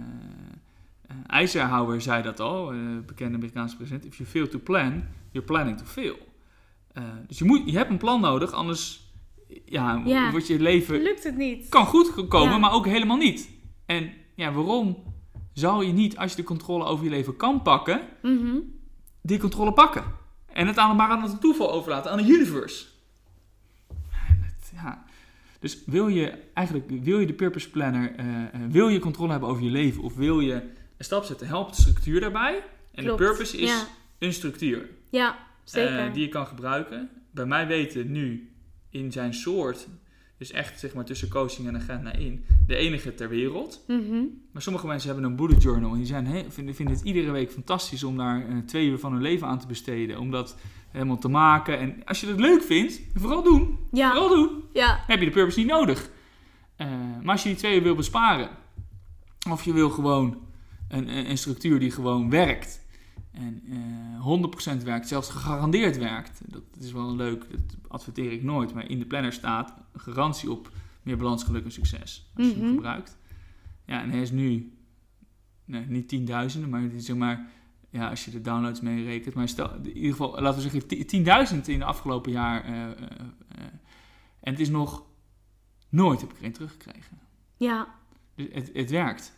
B: eh, Eisenhower zei dat al, eh, bekende Amerikaanse president, if you fail to plan, you're planning to fail. Eh, dus je, moet, je hebt een plan nodig, anders ja,
A: Ja.
B: wordt je leven
A: Lukt het niet?
B: kan goed komen,
A: Ja.
B: maar ook helemaal niet. En ja, waarom zou je niet, als je de controle over je leven kan pakken,
A: Mhm.
B: die controle pakken? En het aan, maar aan het toeval overlaten, aan de universe. Ja. Dus wil je eigenlijk, wil je de purpose planner, eh, eh, wil je controle hebben over je leven of wil je een stap zetten, helpt de structuur daarbij. En
A: Klopt.
B: de purpose is
A: Ja.
B: een structuur
A: Ja, zeker.
B: eh, die je kan gebruiken. Bij mij weten nu in zijn soort, dus echt zeg maar tussen coaching en agenda in, de enige ter wereld.
A: Mhm.
B: Maar sommige mensen hebben een bullet journal en die zijn he- vinden, vinden het iedere week fantastisch om daar eh, twee uur van hun leven aan te besteden. Om dat helemaal te maken. En als je dat leuk vindt, vooral doen.
A: Ja,
B: Vooral doen.
A: ja,
B: heb je de purpose niet nodig. Eh, maar als je die twee uur wil besparen, of je wil gewoon een, een, een structuur die gewoon werkt. En eh 100% werkt, zelfs gegarandeerd werkt. Dat is wel leuk, dat adverteer ik nooit. Maar in de planner staat garantie op meer balans, geluk en succes. Als je hem
A: Mhm.
B: gebruikt. Ja, en hij is nu, nee, niet tienduizenden, maar het is zeg maar ja, als je de downloads mee rekent. Maar stel, in ieder geval, laten we zeggen 10.000 in de afgelopen jaar. eh, eh, en het is nog nooit heb ik er een teruggekregen.
A: Ja,
B: Dus het, het werkt.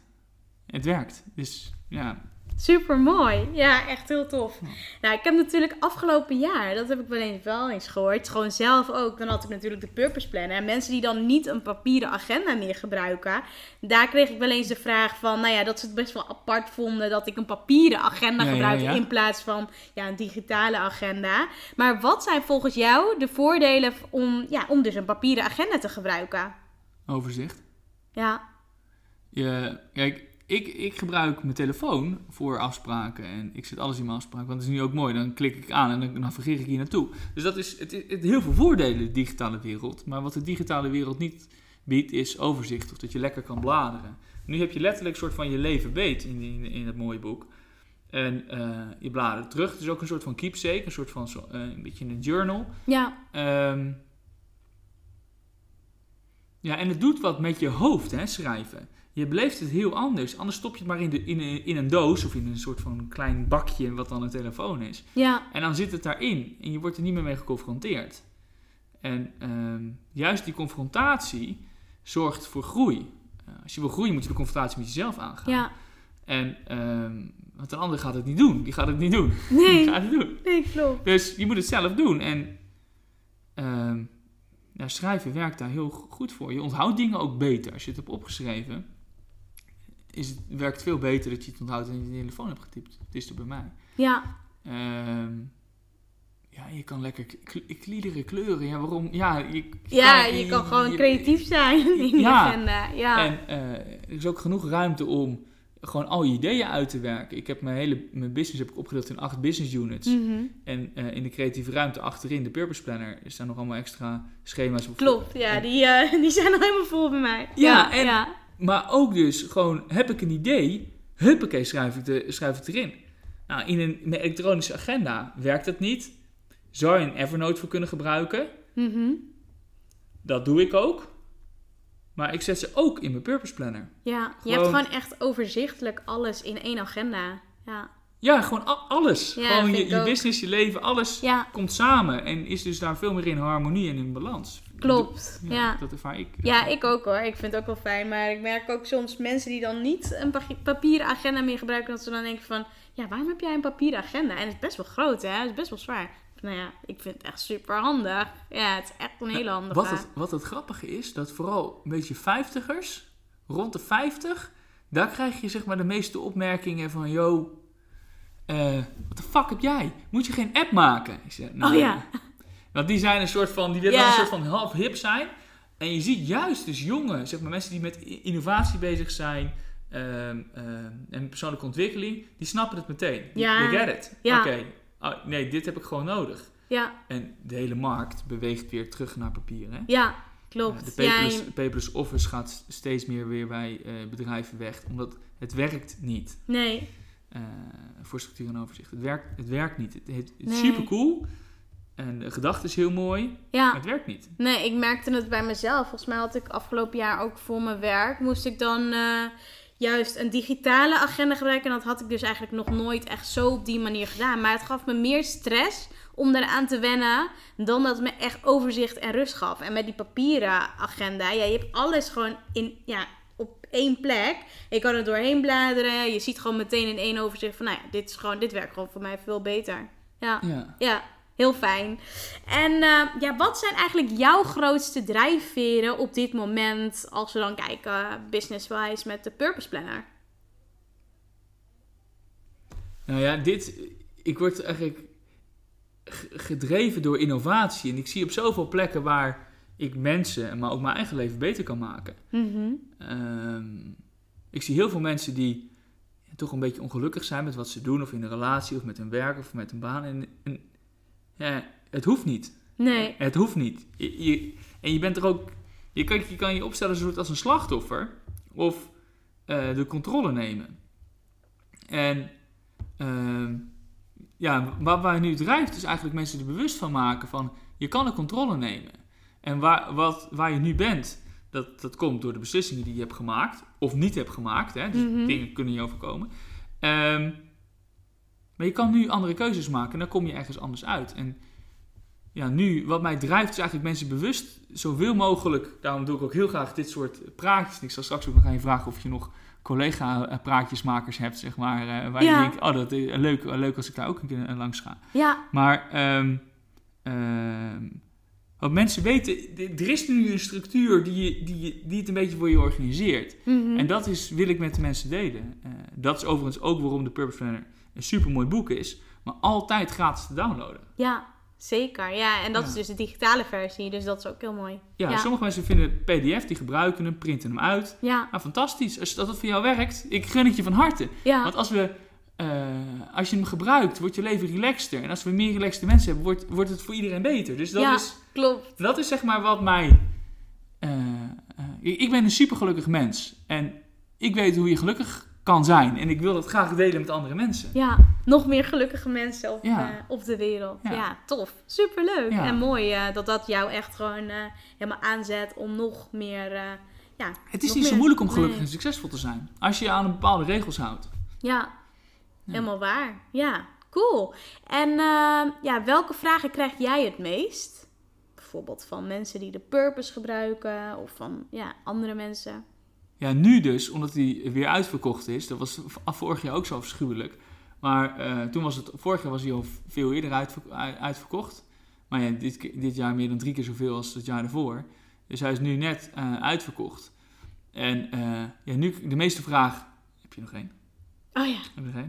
B: Het werkt. Dus ja,
A: super mooi. Ja, echt heel tof. Nou, ik heb natuurlijk afgelopen jaar, dat heb ik wel eens wel eens gehoord, gewoon zelf ook. Dan had ik natuurlijk de Purpose Planner. En mensen die dan niet een papieren agenda meer gebruiken, daar kreeg ik wel eens de vraag van, nou ja, dat ze het best wel apart vonden dat ik een papieren agenda
B: Ja,
A: gebruikte
B: ja.
A: in plaats van ja, een digitale agenda. Maar wat zijn volgens jou de voordelen om, ja, om dus een papieren agenda te gebruiken?
B: overzicht.
A: Ja,
B: Je, kijk, ik, ik gebruik mijn telefoon voor afspraken en ik zet alles in mijn afspraak, want het is nu ook mooi. Dan klik ik aan en dan navigeer ik hier naartoe. Dus dat is het, het, heel veel voordelen, de digitale wereld. Maar wat de digitale wereld niet biedt, is overzicht of dat je lekker kan bladeren. Nu heb je letterlijk een soort van je leven beet in, in, in het mooie boek. En eh, je bladert terug. Het is ook een soort van keepsake, een soort van eh, een beetje een journal.
A: ja,
B: Ehm, ja, en het doet wat met je hoofd, hè, schrijven. Je beleeft het heel anders. Anders stop je het maar in, de, in, een, in een doos of in een soort van klein bakje, wat dan een telefoon is.
A: ja,
B: En dan zit het daarin en je wordt er niet meer mee geconfronteerd. En ehm, juist die confrontatie zorgt voor groei. Eh, als je wil groeien, moet je de confrontatie met jezelf aangaan.
A: ja.
B: En ehm, want een ander gaat het niet doen. Die gaat het niet doen. [LAUGHS]
A: Nee,
B: Die gaat het doen.
A: nee, klopt.
B: Dus je moet het zelf doen. En ehm, ja, schrijven werkt daar heel go- goed voor. Je onthoudt dingen ook beter. Als je het hebt opgeschreven, is het, werkt veel beter dat je het onthoudt en je de telefoon hebt getypt. Het is er bij mij.
A: Ja,
B: Ehm, ja, je kan lekker kliederen, kleuren. Ja, waarom? Ja, je,
A: Ja,
B: kan-
A: je kan gewoon
B: je-
A: creatief zijn in
B: Ja.
A: agenda. Ja.
B: En eh, er is ook genoeg ruimte om gewoon al je ideeën uit te werken. Ik heb mijn hele mijn business heb ik opgedeeld in acht business units.
A: Mhm.
B: En eh, in de creatieve ruimte achterin, de Purpose Planner, is daar nog allemaal extra schema's op.
A: Klopt, ja, die, eh, [LAUGHS] die zijn al helemaal vol bij mij.
B: Ja, en-
A: ja.
B: Maar ook dus gewoon, heb ik een idee, huppakee, schrijf ik, de, schrijf ik erin. Nou, in een, in een elektronische agenda werkt dat niet. Zou je een Evernote voor kunnen gebruiken?
A: Mhm.
B: Dat doe ik ook. Maar ik zet ze ook in mijn Purpose Planner.
A: ja. je hebt gewoon echt overzichtelijk alles in één agenda. Ja,
B: Ja, gewoon alles.
A: Ja,
B: gewoon je, business, je leven, alles
A: ja
B: komt samen. En is dus daar veel meer in harmonie en in balans.
A: klopt.
B: Ja,
A: Ja.
B: Dat ervaar ik.
A: Ja, ik ook hoor. Ik vind het ook wel fijn. Maar ik merk ook soms mensen die dan niet een pa- papieren agenda meer gebruiken. Dat ze dan denken van, ja, waarom heb jij een papieren agenda? En het is best wel groot hè. Het is best wel zwaar. Nou ja, ik vind het echt super handig. Ja, het is echt een hele handige.
B: Wat het, wat het grappige is, dat vooral een beetje vijftigers, rond de 50, daar krijg je zeg maar de meeste opmerkingen van, yo, eh wat de fuck heb jij? Moet je geen app maken? Ik nou,
A: Oh ja.
B: Want die zijn een soort van, die willen
A: Ja.
B: een soort van half hip zijn. En je ziet juist dus jongen, zeg maar mensen die met innovatie bezig zijn ehm, ehm, en persoonlijke ontwikkeling, die snappen het meteen.
A: Ja.
B: They get it.
A: Ja.
B: Oké, oh, nee, dit heb ik gewoon nodig.
A: Ja,
B: En de hele markt beweegt weer terug naar papier. Hè?
A: ja, klopt.
B: de
A: Ja,
B: paperless, paperless office gaat steeds meer weer bij eh, bedrijven weg, omdat het werkt niet
A: nee,
B: eh, voor structuur en overzicht. Het werkt, het werkt niet. Het, het, het is super cool en de gedachte is heel mooi,
A: ja.
B: maar het werkt niet.
A: Nee, ik merkte het bij mezelf. Volgens mij had ik afgelopen jaar ook voor mijn werk. Moest ik dan eh, juist een digitale agenda gebruiken. En dat had ik dus eigenlijk nog nooit echt zo op die manier gedaan. Maar het gaf me meer stress om eraan te wennen. Dan dat het me echt overzicht en rust gaf. En met die papieren agenda. Ja, je hebt alles gewoon in, ja, één plek. Je kan er doorheen bladeren. Je ziet gewoon meteen in één overzicht van... Nou ja, dit, is gewoon, dit werkt gewoon voor mij veel beter. Ja.
B: Ja.
A: Ja, heel fijn. En eh, ja, wat zijn eigenlijk jouw grootste drijfveren op dit moment als we dan kijken business-wise met de Purpose Planner?
B: Nou ja, dit, ik word eigenlijk gedreven door innovatie. En ik zie op zoveel plekken waar ik mensen, maar ook mijn eigen leven beter kan maken.
A: Mhm.
B: Ehm, ik zie heel veel mensen die toch een beetje ongelukkig zijn met wat ze doen, of in een relatie, of met hun werk, of met een baan. En, en ja, het hoeft niet.
A: Nee.
B: Het hoeft niet. Je, je- en je bent er ook. Je kan, je kan je opstellen soort als een slachtoffer, of eh, de controle nemen. En ehm, ja, waar, waar nu drijft, is eigenlijk mensen er bewust van maken van je kan de controle nemen. En waar, wat, waar je nu bent, dat, dat komt door de beslissingen die je hebt gemaakt, of niet hebt gemaakt. Hè? Dus
A: Mhm.
B: dingen kunnen je overkomen. Ehm, Maar je kan nu andere keuzes maken en dan kom je ergens anders uit. En ja, nu, wat mij drijft, is eigenlijk mensen bewust zoveel mogelijk. Daarom doe ik ook heel graag dit soort praatjes. Ik zal straks ook nog aan je vragen of je nog collega-praatjesmakers hebt, zeg maar. eh, waar
A: Ja.
B: je denkt, oh, dat is leuk, leuk als ik daar ook een keer eh, langs ga.
A: Ja,
B: Maar ehm ehm, wat mensen weten, er is nu een structuur die, die, die het een beetje voor je organiseert.
A: mhm.
B: En dat is, wil ik met de mensen delen. Eh, dat is overigens ook waarom de Purpose Planner een supermooi boek is, maar altijd gratis te downloaden.
A: ja zeker. Ja, en dat
B: Ja.
A: is dus de digitale versie, dus dat is ook heel mooi.
B: Ja,
A: Ja.
B: sommige mensen vinden het PDF, die gebruiken hem, printen hem uit.
A: Ja,
B: Nou, fantastisch. Als dat voor jou werkt, ik gun het je van harte.
A: ja,
B: Want als, we, als je hem gebruikt, wordt je leven relaxter. En als we meer relaxte mensen hebben, wordt, wordt het voor iedereen beter. Dus dat,
A: Ja.
B: is,
A: klopt.
B: dat is zeg maar wat mij... eh, eh, ik ben een supergelukkig mens. En ik weet hoe je gelukkig kan zijn. En ik wil dat graag delen met andere mensen.
A: Ja, nog meer gelukkige mensen op,
B: Ja.
A: eh, op de wereld. Ja,
B: Ja.
A: tof. Superleuk.
B: Ja.
A: En mooi eh, dat dat jou echt gewoon eh, helemaal aanzet om nog meer... eh, ja,
B: Het is niet zo moeilijk om gelukkig
A: Nee.
B: en succesvol te zijn. Als je aan een bepaalde regels houdt.
A: Ja. Helemaal waar. Ja, cool. En eh, ja, welke vragen krijg jij het meest? Bijvoorbeeld van mensen die de purpose gebruiken of van ja, andere mensen.
B: Ja, nu dus, omdat hij weer uitverkocht is. Dat was vorig jaar ook zo afschuwelijk. Maar eh, toen was het, vorig jaar was hij al veel eerder uitver- uit- uitverkocht. Maar ja, dit, dit jaar meer dan drie keer zoveel als het jaar ervoor. Dus hij is nu net eh, uitverkocht. En eh, ja, nu de meeste vraag... Heb je nog één?
A: Oh ja?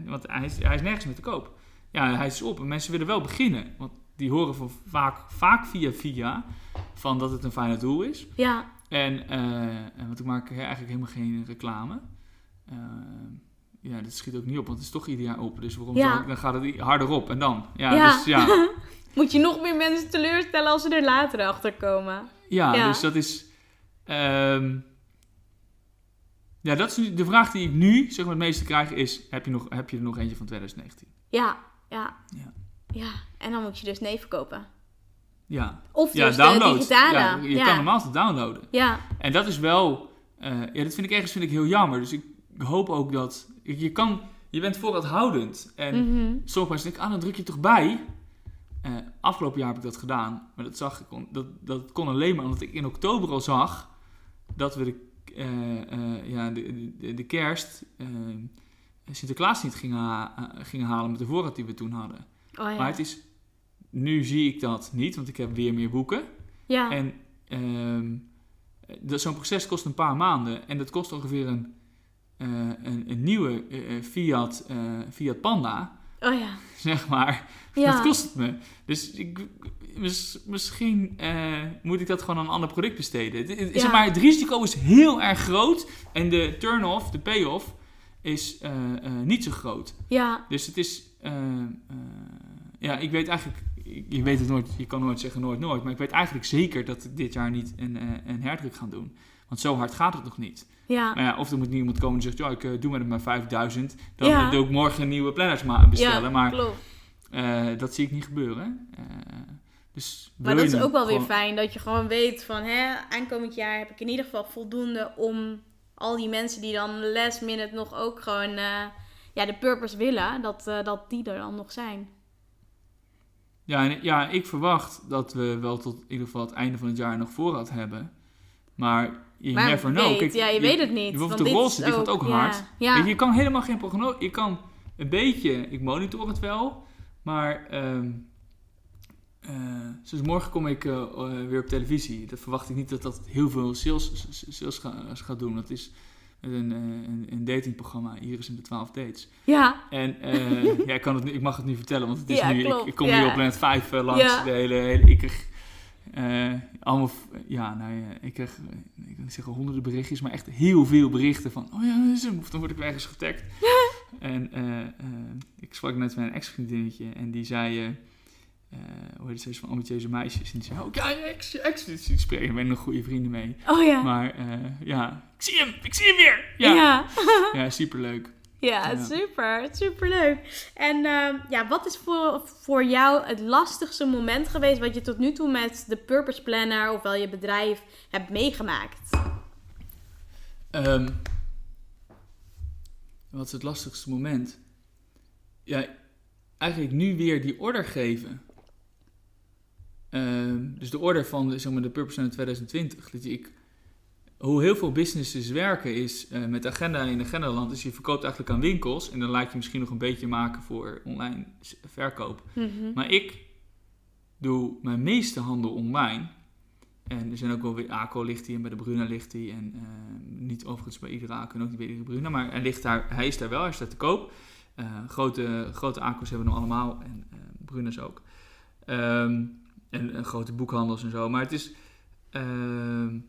B: Want hij is, hij is nergens meer te koop. Ja, hij is op en mensen willen wel beginnen. Want die horen van vaak, vaak via via van dat het een fijne doel is.
A: ja,
B: En, eh, en want ik maak eigenlijk helemaal geen reclame. Eh, ja, dat schiet ook niet op, want het is toch ieder jaar op. Dus waarom
A: Ja.
B: zou ik, dan gaat het harder op en dan. Ja,
A: Ja.
B: Dus, ja, [LAUGHS]
A: Moet je nog meer mensen teleurstellen als ze er later achter komen?
B: ja,
A: Ja.
B: dus dat is... ehm, ja, dat is de vraag die ik nu zeg maar, het meeste krijg is... Heb je, nog, heb je er nog eentje van 2019?
A: Ja, ja,
B: Ja.
A: ja. En dan moet je dus nee verkopen.
B: Ja,
A: Of
B: ja
A: dus
B: download. Ja, je kan hem altijd downloaden.
A: Ja,
B: En dat is wel, eh, ja, dat vind ik ergens vind ik heel jammer. Dus ik hoop ook dat, je kan, je bent voorraadhoudend. En
A: mhm.
B: sommige mensen denken, ah, dan druk je toch bij. Eh, afgelopen jaar heb ik dat gedaan, maar dat zag ik, dat, dat kon alleen maar omdat ik in oktober al zag dat we de, ja, de, de, de kerst, eh, Sinterklaas niet gingen, ha- eh, gingen halen met de voorraad die we toen hadden.
A: Oh ja.
B: Maar het is, nu zie ik dat niet, want ik heb weer meer boeken.
A: ja.
B: En dat- zo'n proces kost een paar maanden. En dat kost ongeveer een, eh, een, een nieuwe eh, Fiat, eh, Fiat Panda,
A: oh ja. [LAUGHS]
B: zeg maar.
A: Ja.
B: Dat kost het me. Dus ik, mis- misschien eh, moet ik dat gewoon aan een ander product besteden. Het,
A: Ja.
B: zeg maar, het risico is heel erg groot. En de turn-off, de pay-off, is eh, eh, niet zo groot.
A: Ja,
B: Dus het is. ja, ik weet eigenlijk. Je weet het nooit, je kan nooit zeggen nooit nooit. Maar ik weet eigenlijk zeker dat we dit jaar niet een, een herdruk gaan doen. Want zo hard gaat het nog niet.
A: ja.
B: Maar ja, of er moet iemand komen en zegt: Ja, ik doe met het maar 5000. Dan
A: Ja.
B: doe ik morgen nieuwe planners bestellen.
A: ja,
B: maar dat zie ik niet gebeuren. Dus
A: Maar dat is ook wel weer fijn dat je gewoon weet van hè, aankomend jaar heb ik in ieder geval voldoende om al die mensen die dan last minute nog ook gewoon eh, ja, de purpose willen, dat, eh, dat die er dan nog zijn.
B: Ja, en, ja, ik verwacht dat we wel tot in ieder geval het einde van het jaar nog voorraad hebben. Maar je
A: maar
B: never know.
A: weet,
B: Kijk,
A: ja, je, weet het niet.
B: Bijvoorbeeld de die gaat ook
A: ja,
B: hard.
A: Ja,
B: Weet je, je kan helemaal geen prognose. Je kan een beetje, ik monitor het wel, maar ehm zoals morgen kom ik eh, eh, weer op televisie. Dat verwacht ik niet dat dat heel veel sales, sales ga- gaat doen. Dat is een, een, een datingprogramma, Iris en de 12 Dates.
A: ja,
B: En ja, ik, kan het, ik mag het nu vertellen, want het is
A: Ja,
B: nu, ik, ik kom
A: ja.
B: nu op Planet 5 eh, langs.
A: Ja.
B: De hele, hele, ik kreeg allemaal, ja, nou ja, ik kreeg, ik wil niet zeggen honderden berichtjes, maar echt heel veel berichten van, oh ja, hem. Of dan word ik ergens getagd. en ik sprak net met een ex-vriendinnetje en die zei, eh, hoe heet het, van ambitieuze meisjes. En die zei, oh ja, je ex, je ex. Dus ben ik nog goede vrienden mee.
A: oh ja.
B: Maar eh, ja, ik zie hem, ik zie hem weer. Ja,
A: ja. [LAUGHS]
B: ja. superleuk.
A: Ja,
B: Ja.
A: super. Superleuk. En ehm, ja, wat is voor, voor jou het lastigste moment geweest wat je tot nu toe met de Purpose Planner of wel je bedrijf hebt meegemaakt?
B: Ehm, wat is het lastigste moment? Ja, eigenlijk nu weer die order geven. Ehm, dus de order van zeg maar, de Purpose Center 2020. Dat ik, hoe heel veel businesses werken is uh, met agenda in agendaland. Dus je verkoopt eigenlijk aan winkels. En dan laat je misschien nog een beetje maken voor online verkoop.
A: Mhm.
B: Maar ik doe mijn meeste handel online. En er zijn ook wel weer ACO ligt hij en bij de Bruna ligt hij. En eh, niet overigens bij iedere ACO en ook niet bij iedere Bruna. Maar hij, ligt daar, hij is daar wel, hij staat te koop. Uh, grote, grote ACO's hebben we nog allemaal en uh, Bruna's ook. Ehm, en, en, grote boekhandels en zo. Maar het is... ehm,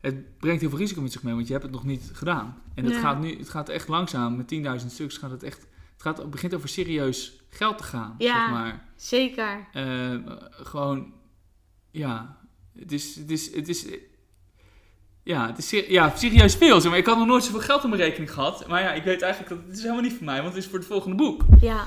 B: het brengt heel veel risico met zich mee, want je hebt het nog niet gedaan. En het, gaat, nu, het gaat echt langzaam. Met 10.000 stuks gaat het echt... Het, gaat, het begint over serieus geld te gaan,
A: Ja.
B: zeg maar.
A: Zeker.
B: Eh, gewoon, ja, het is, het is, het is, ja, het is ja, serieus veel. Zeg maar. Ik had nog nooit zoveel geld op mijn rekening gehad. Maar ja, ik weet eigenlijk dat het is helemaal niet voor mij, want het is voor het volgende boek.
A: Ja.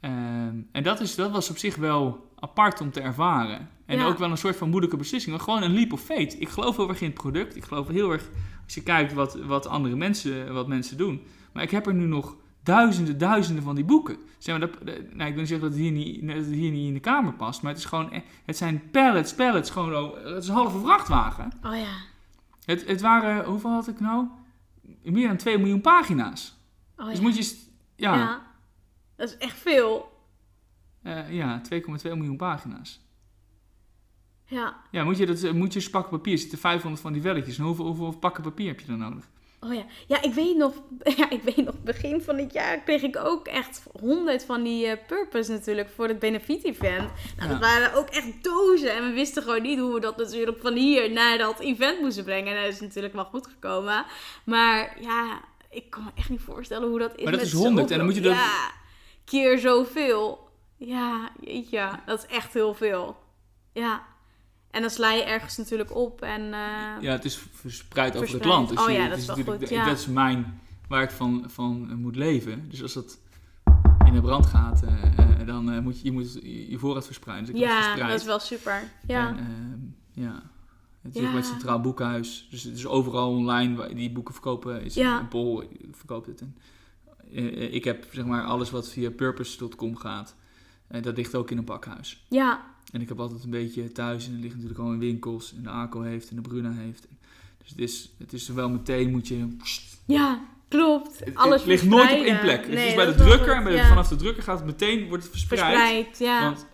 B: Ehm, en dat, is, dat was op zich wel apart om te ervaren. En
A: Ja.
B: ook wel een soort van moeilijke beslissing. Maar gewoon een leap of faith. Ik geloof heel erg in het product. Ik geloof heel erg, als je kijkt wat, wat andere mensen, wat mensen doen. Maar ik heb er nu nog duizenden, duizenden van die boeken. Zeg maar, dat, dat- nou, ik wil niet zeggen dat het, hier niet, dat het hier niet in de kamer past. Maar het, is gewoon, e- het zijn pallets, pallets. Gewoon, het is een halve vrachtwagen.
A: Oh ja.
B: Het, het waren, hoeveel had ik nou? Meer dan 2 miljoen pagina's.
A: Oh
B: Dus
A: ja.
B: moet je, ja.
A: Dat is echt veel.
B: eh, ja 2,2 miljoen pagina's.
A: Ja.
B: Ja, moet je, dat, moet je eens pakken papier. Er zitten 500 van die velletjes. En hoeveel, hoeveel pakken papier heb je dan nodig?
A: Oh ja. Ja, ik weet nog, [LAUGHS] ja, ik weet nog, begin van dit jaar kreeg ik ook echt honderd van die eh, purpose natuurlijk voor het benefit event. Nou,
B: Ja.
A: dat waren ook echt dozen en we wisten gewoon niet hoe we dat natuurlijk van hier naar dat event moesten brengen. En dat is natuurlijk wel goed gekomen. Maar ja, ik kan me echt niet voorstellen hoe dat is
B: Maar dat
A: met
B: is 100 en dan moet je dat-
A: Ja, keer zoveel. Ja, jeetje, dat is echt heel veel. Ja. En dan sla je ergens natuurlijk op en... eh,
B: Ja, het is verspreid over het land. Dus
A: Oh
B: je-
A: ja, dat is wel goed, ja.
B: Dat is mijn, waar ik van, van eh, moet leven. Dus als dat in de brand gaat, eh, dan moet je, je moet je voorraad verspreiden. Dus ik
A: Ja,
B: verspreid.
A: dat is wel super. Ja.
B: En, ehm, ja. Het is
A: Ja.
B: ook met Centraal Boekhuis. Dus het is overal online waar die boeken verkopen. Is
A: Ja.
B: een Bol verkoopt het. En, eh, eh, ik heb zeg maar alles wat via purpose.com gaat. eh, dat ligt ook in een pakhuis.
A: ja,
B: En ik heb altijd een beetje thuis. En er ligt natuurlijk al in winkels. En de ACO heeft en de Bruna heeft. Dus het is, het is wel meteen moet je...
A: ja, klopt.
B: Het,
A: Alles
B: het ligt nooit op één plek. Het is bij de drukker. En bij de-
A: ja.
B: vanaf de drukker gaat het meteen wordt het verspreid.
A: Verspreid, ja.
B: Want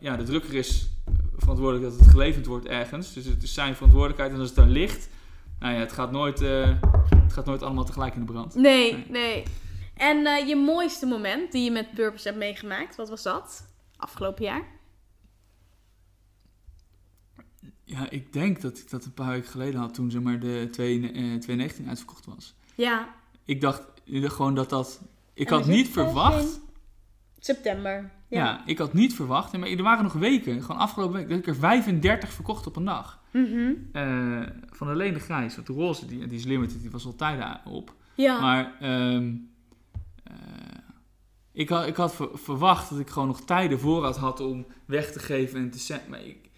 B: ja, de drukker is verantwoordelijk dat het geleverd wordt ergens. Dus het is zijn verantwoordelijkheid. En als het daar ligt, nou ja, het gaat nooit, het gaat nooit allemaal tegelijk in de brand.
A: nee,
B: Nee.
A: nee. En eh, je mooiste moment die je met Purpose hebt meegemaakt, wat was dat? Afgelopen jaar?
B: Ja, ik denk dat ik dat een paar weken geleden had toen zeg maar de 2, eh, 2019 uitverkocht was.
A: Ja,
B: Ik dacht eh, gewoon dat dat... Ik
A: En
B: had niet verwacht...
A: september.
B: Ja.
A: Ja.
B: ik had niet verwacht. Maar er waren nog weken, gewoon afgelopen week, dat ik er 35 verkocht op een dag.
A: Mhm.
B: Eh, van alleen de grijs. Want de roze, die, die is limited, die was al tijden op.
A: Ja.
B: Maar ehm, eh, ik, had, ik had ver- verwacht dat ik gewoon nog tijden voorraad had om weg te geven en te zetten. Maar ik,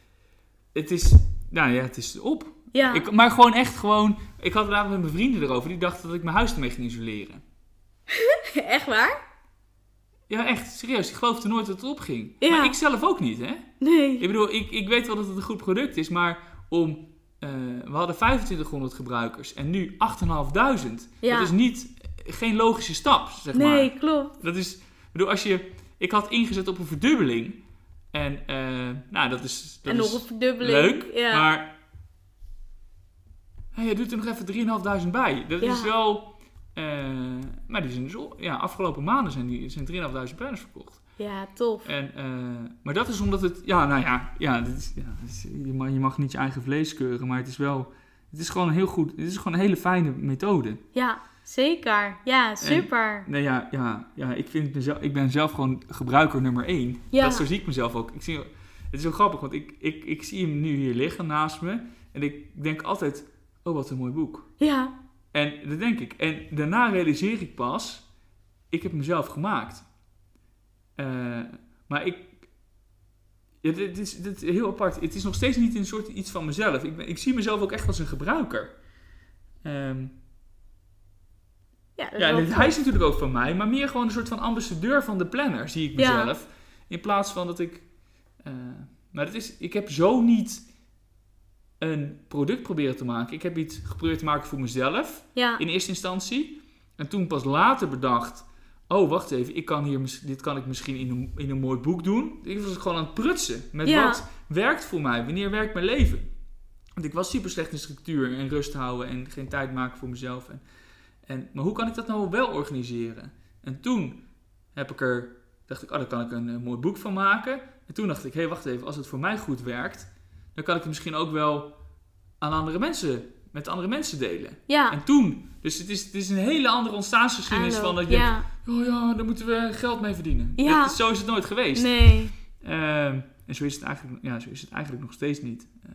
B: het is, nou ja, het is op.
A: ja.
B: Ik, maar gewoon echt gewoon, ik had het met mijn vrienden erover, die dachten dat ik mijn huis ermee ging isoleren. [LAUGHS]
A: Echt waar?
B: Ja, echt, serieus. Ik geloofde nooit dat het opging.
A: Ja.
B: Maar ik zelf ook niet, hè.
A: Nee.
B: Ik bedoel, ik, ik weet wel dat het een goed product is, maar om... eh, we hadden 2500 gebruikers en nu 8500.
A: Ja.
B: Dat is niet, geen logische stap, zeg maar.
A: Nee, klopt.
B: Dat is, ik bedoel, als je... Ik had ingezet op een verdubbeling. En, eh, nou, dat is... Dat
A: en
B: is
A: nog een verdubbeling.
B: leuk,
A: Ja.
B: maar... Hey, je doet er nog even 3.500 bij. Dat
A: Ja.
B: is wel... eh, maar die zijn dus... Ja, afgelopen maanden zijn, die, zijn 3.500 planners verkocht.
A: ja, tof.
B: En, eh, maar dat is omdat het... Ja, nou ja, ja, dit is, ja dit is- je, mag, je mag niet je eigen vlees keuren, maar het is wel... Het is gewoon een heel goed... Het is gewoon een hele fijne methode.
A: Ja, zeker. Ja, super.
B: Nee, ja, ja, ja ik, vind mezelf, ik ben zelf gewoon gebruiker nummer één.
A: Ja.
B: Dat, zo zie ik mezelf ook. Ik zie, het is zo grappig, want ik, ik, ik zie hem nu hier liggen naast me. En ik denk altijd, oh wat een mooi boek.
A: Ja,
B: En dat denk ik. En daarna realiseer ik pas, ik heb mezelf gemaakt. Eh, maar ik... Ja, dit, is, dit is heel apart. Het is nog steeds niet een soort iets van mezelf. Ik, ben, ik zie mezelf ook echt als een gebruiker. Ehm,
A: Ja,
B: Ja, hij is natuurlijk ook van mij, maar meer gewoon een soort van ambassadeur van de planner, zie ik
A: Ja.
B: mezelf. In plaats van dat ik. eh, maar dat is, ik heb zo niet een product proberen te maken. Ik heb iets geprobeerd te maken voor mezelf
A: Ja,
B: in eerste instantie. En toen pas later bedacht. Oh, wacht even, ik kan hier, dit kan ik misschien in een, in een mooi boek doen. Ik was gewoon aan het prutsen met
A: Ja.
B: wat werkt voor mij, wanneer werkt mijn leven. Want ik was super slecht in structuur en rust houden en geen tijd maken voor mezelf. En, en, maar hoe kan ik dat nou wel organiseren? En toen heb ik er, dacht ik, oh, daar kan ik een, eh, mooi boek van maken. En toen dacht ik, hé, hey, wacht even, als het voor mij goed werkt, dan kan ik het misschien ook wel aan andere mensen, met andere mensen delen.
A: ja.
B: En toen, dus het is, het is een hele andere ontstaansgeschiedenis van dat je,
A: ja.
B: oh ja, daar moeten we geld mee verdienen.
A: Ja.
B: Dat zo is het nooit geweest.
A: Nee.
B: Ehm, en zo is, het eigenlijk, ja, zo is het eigenlijk nog steeds niet. Eh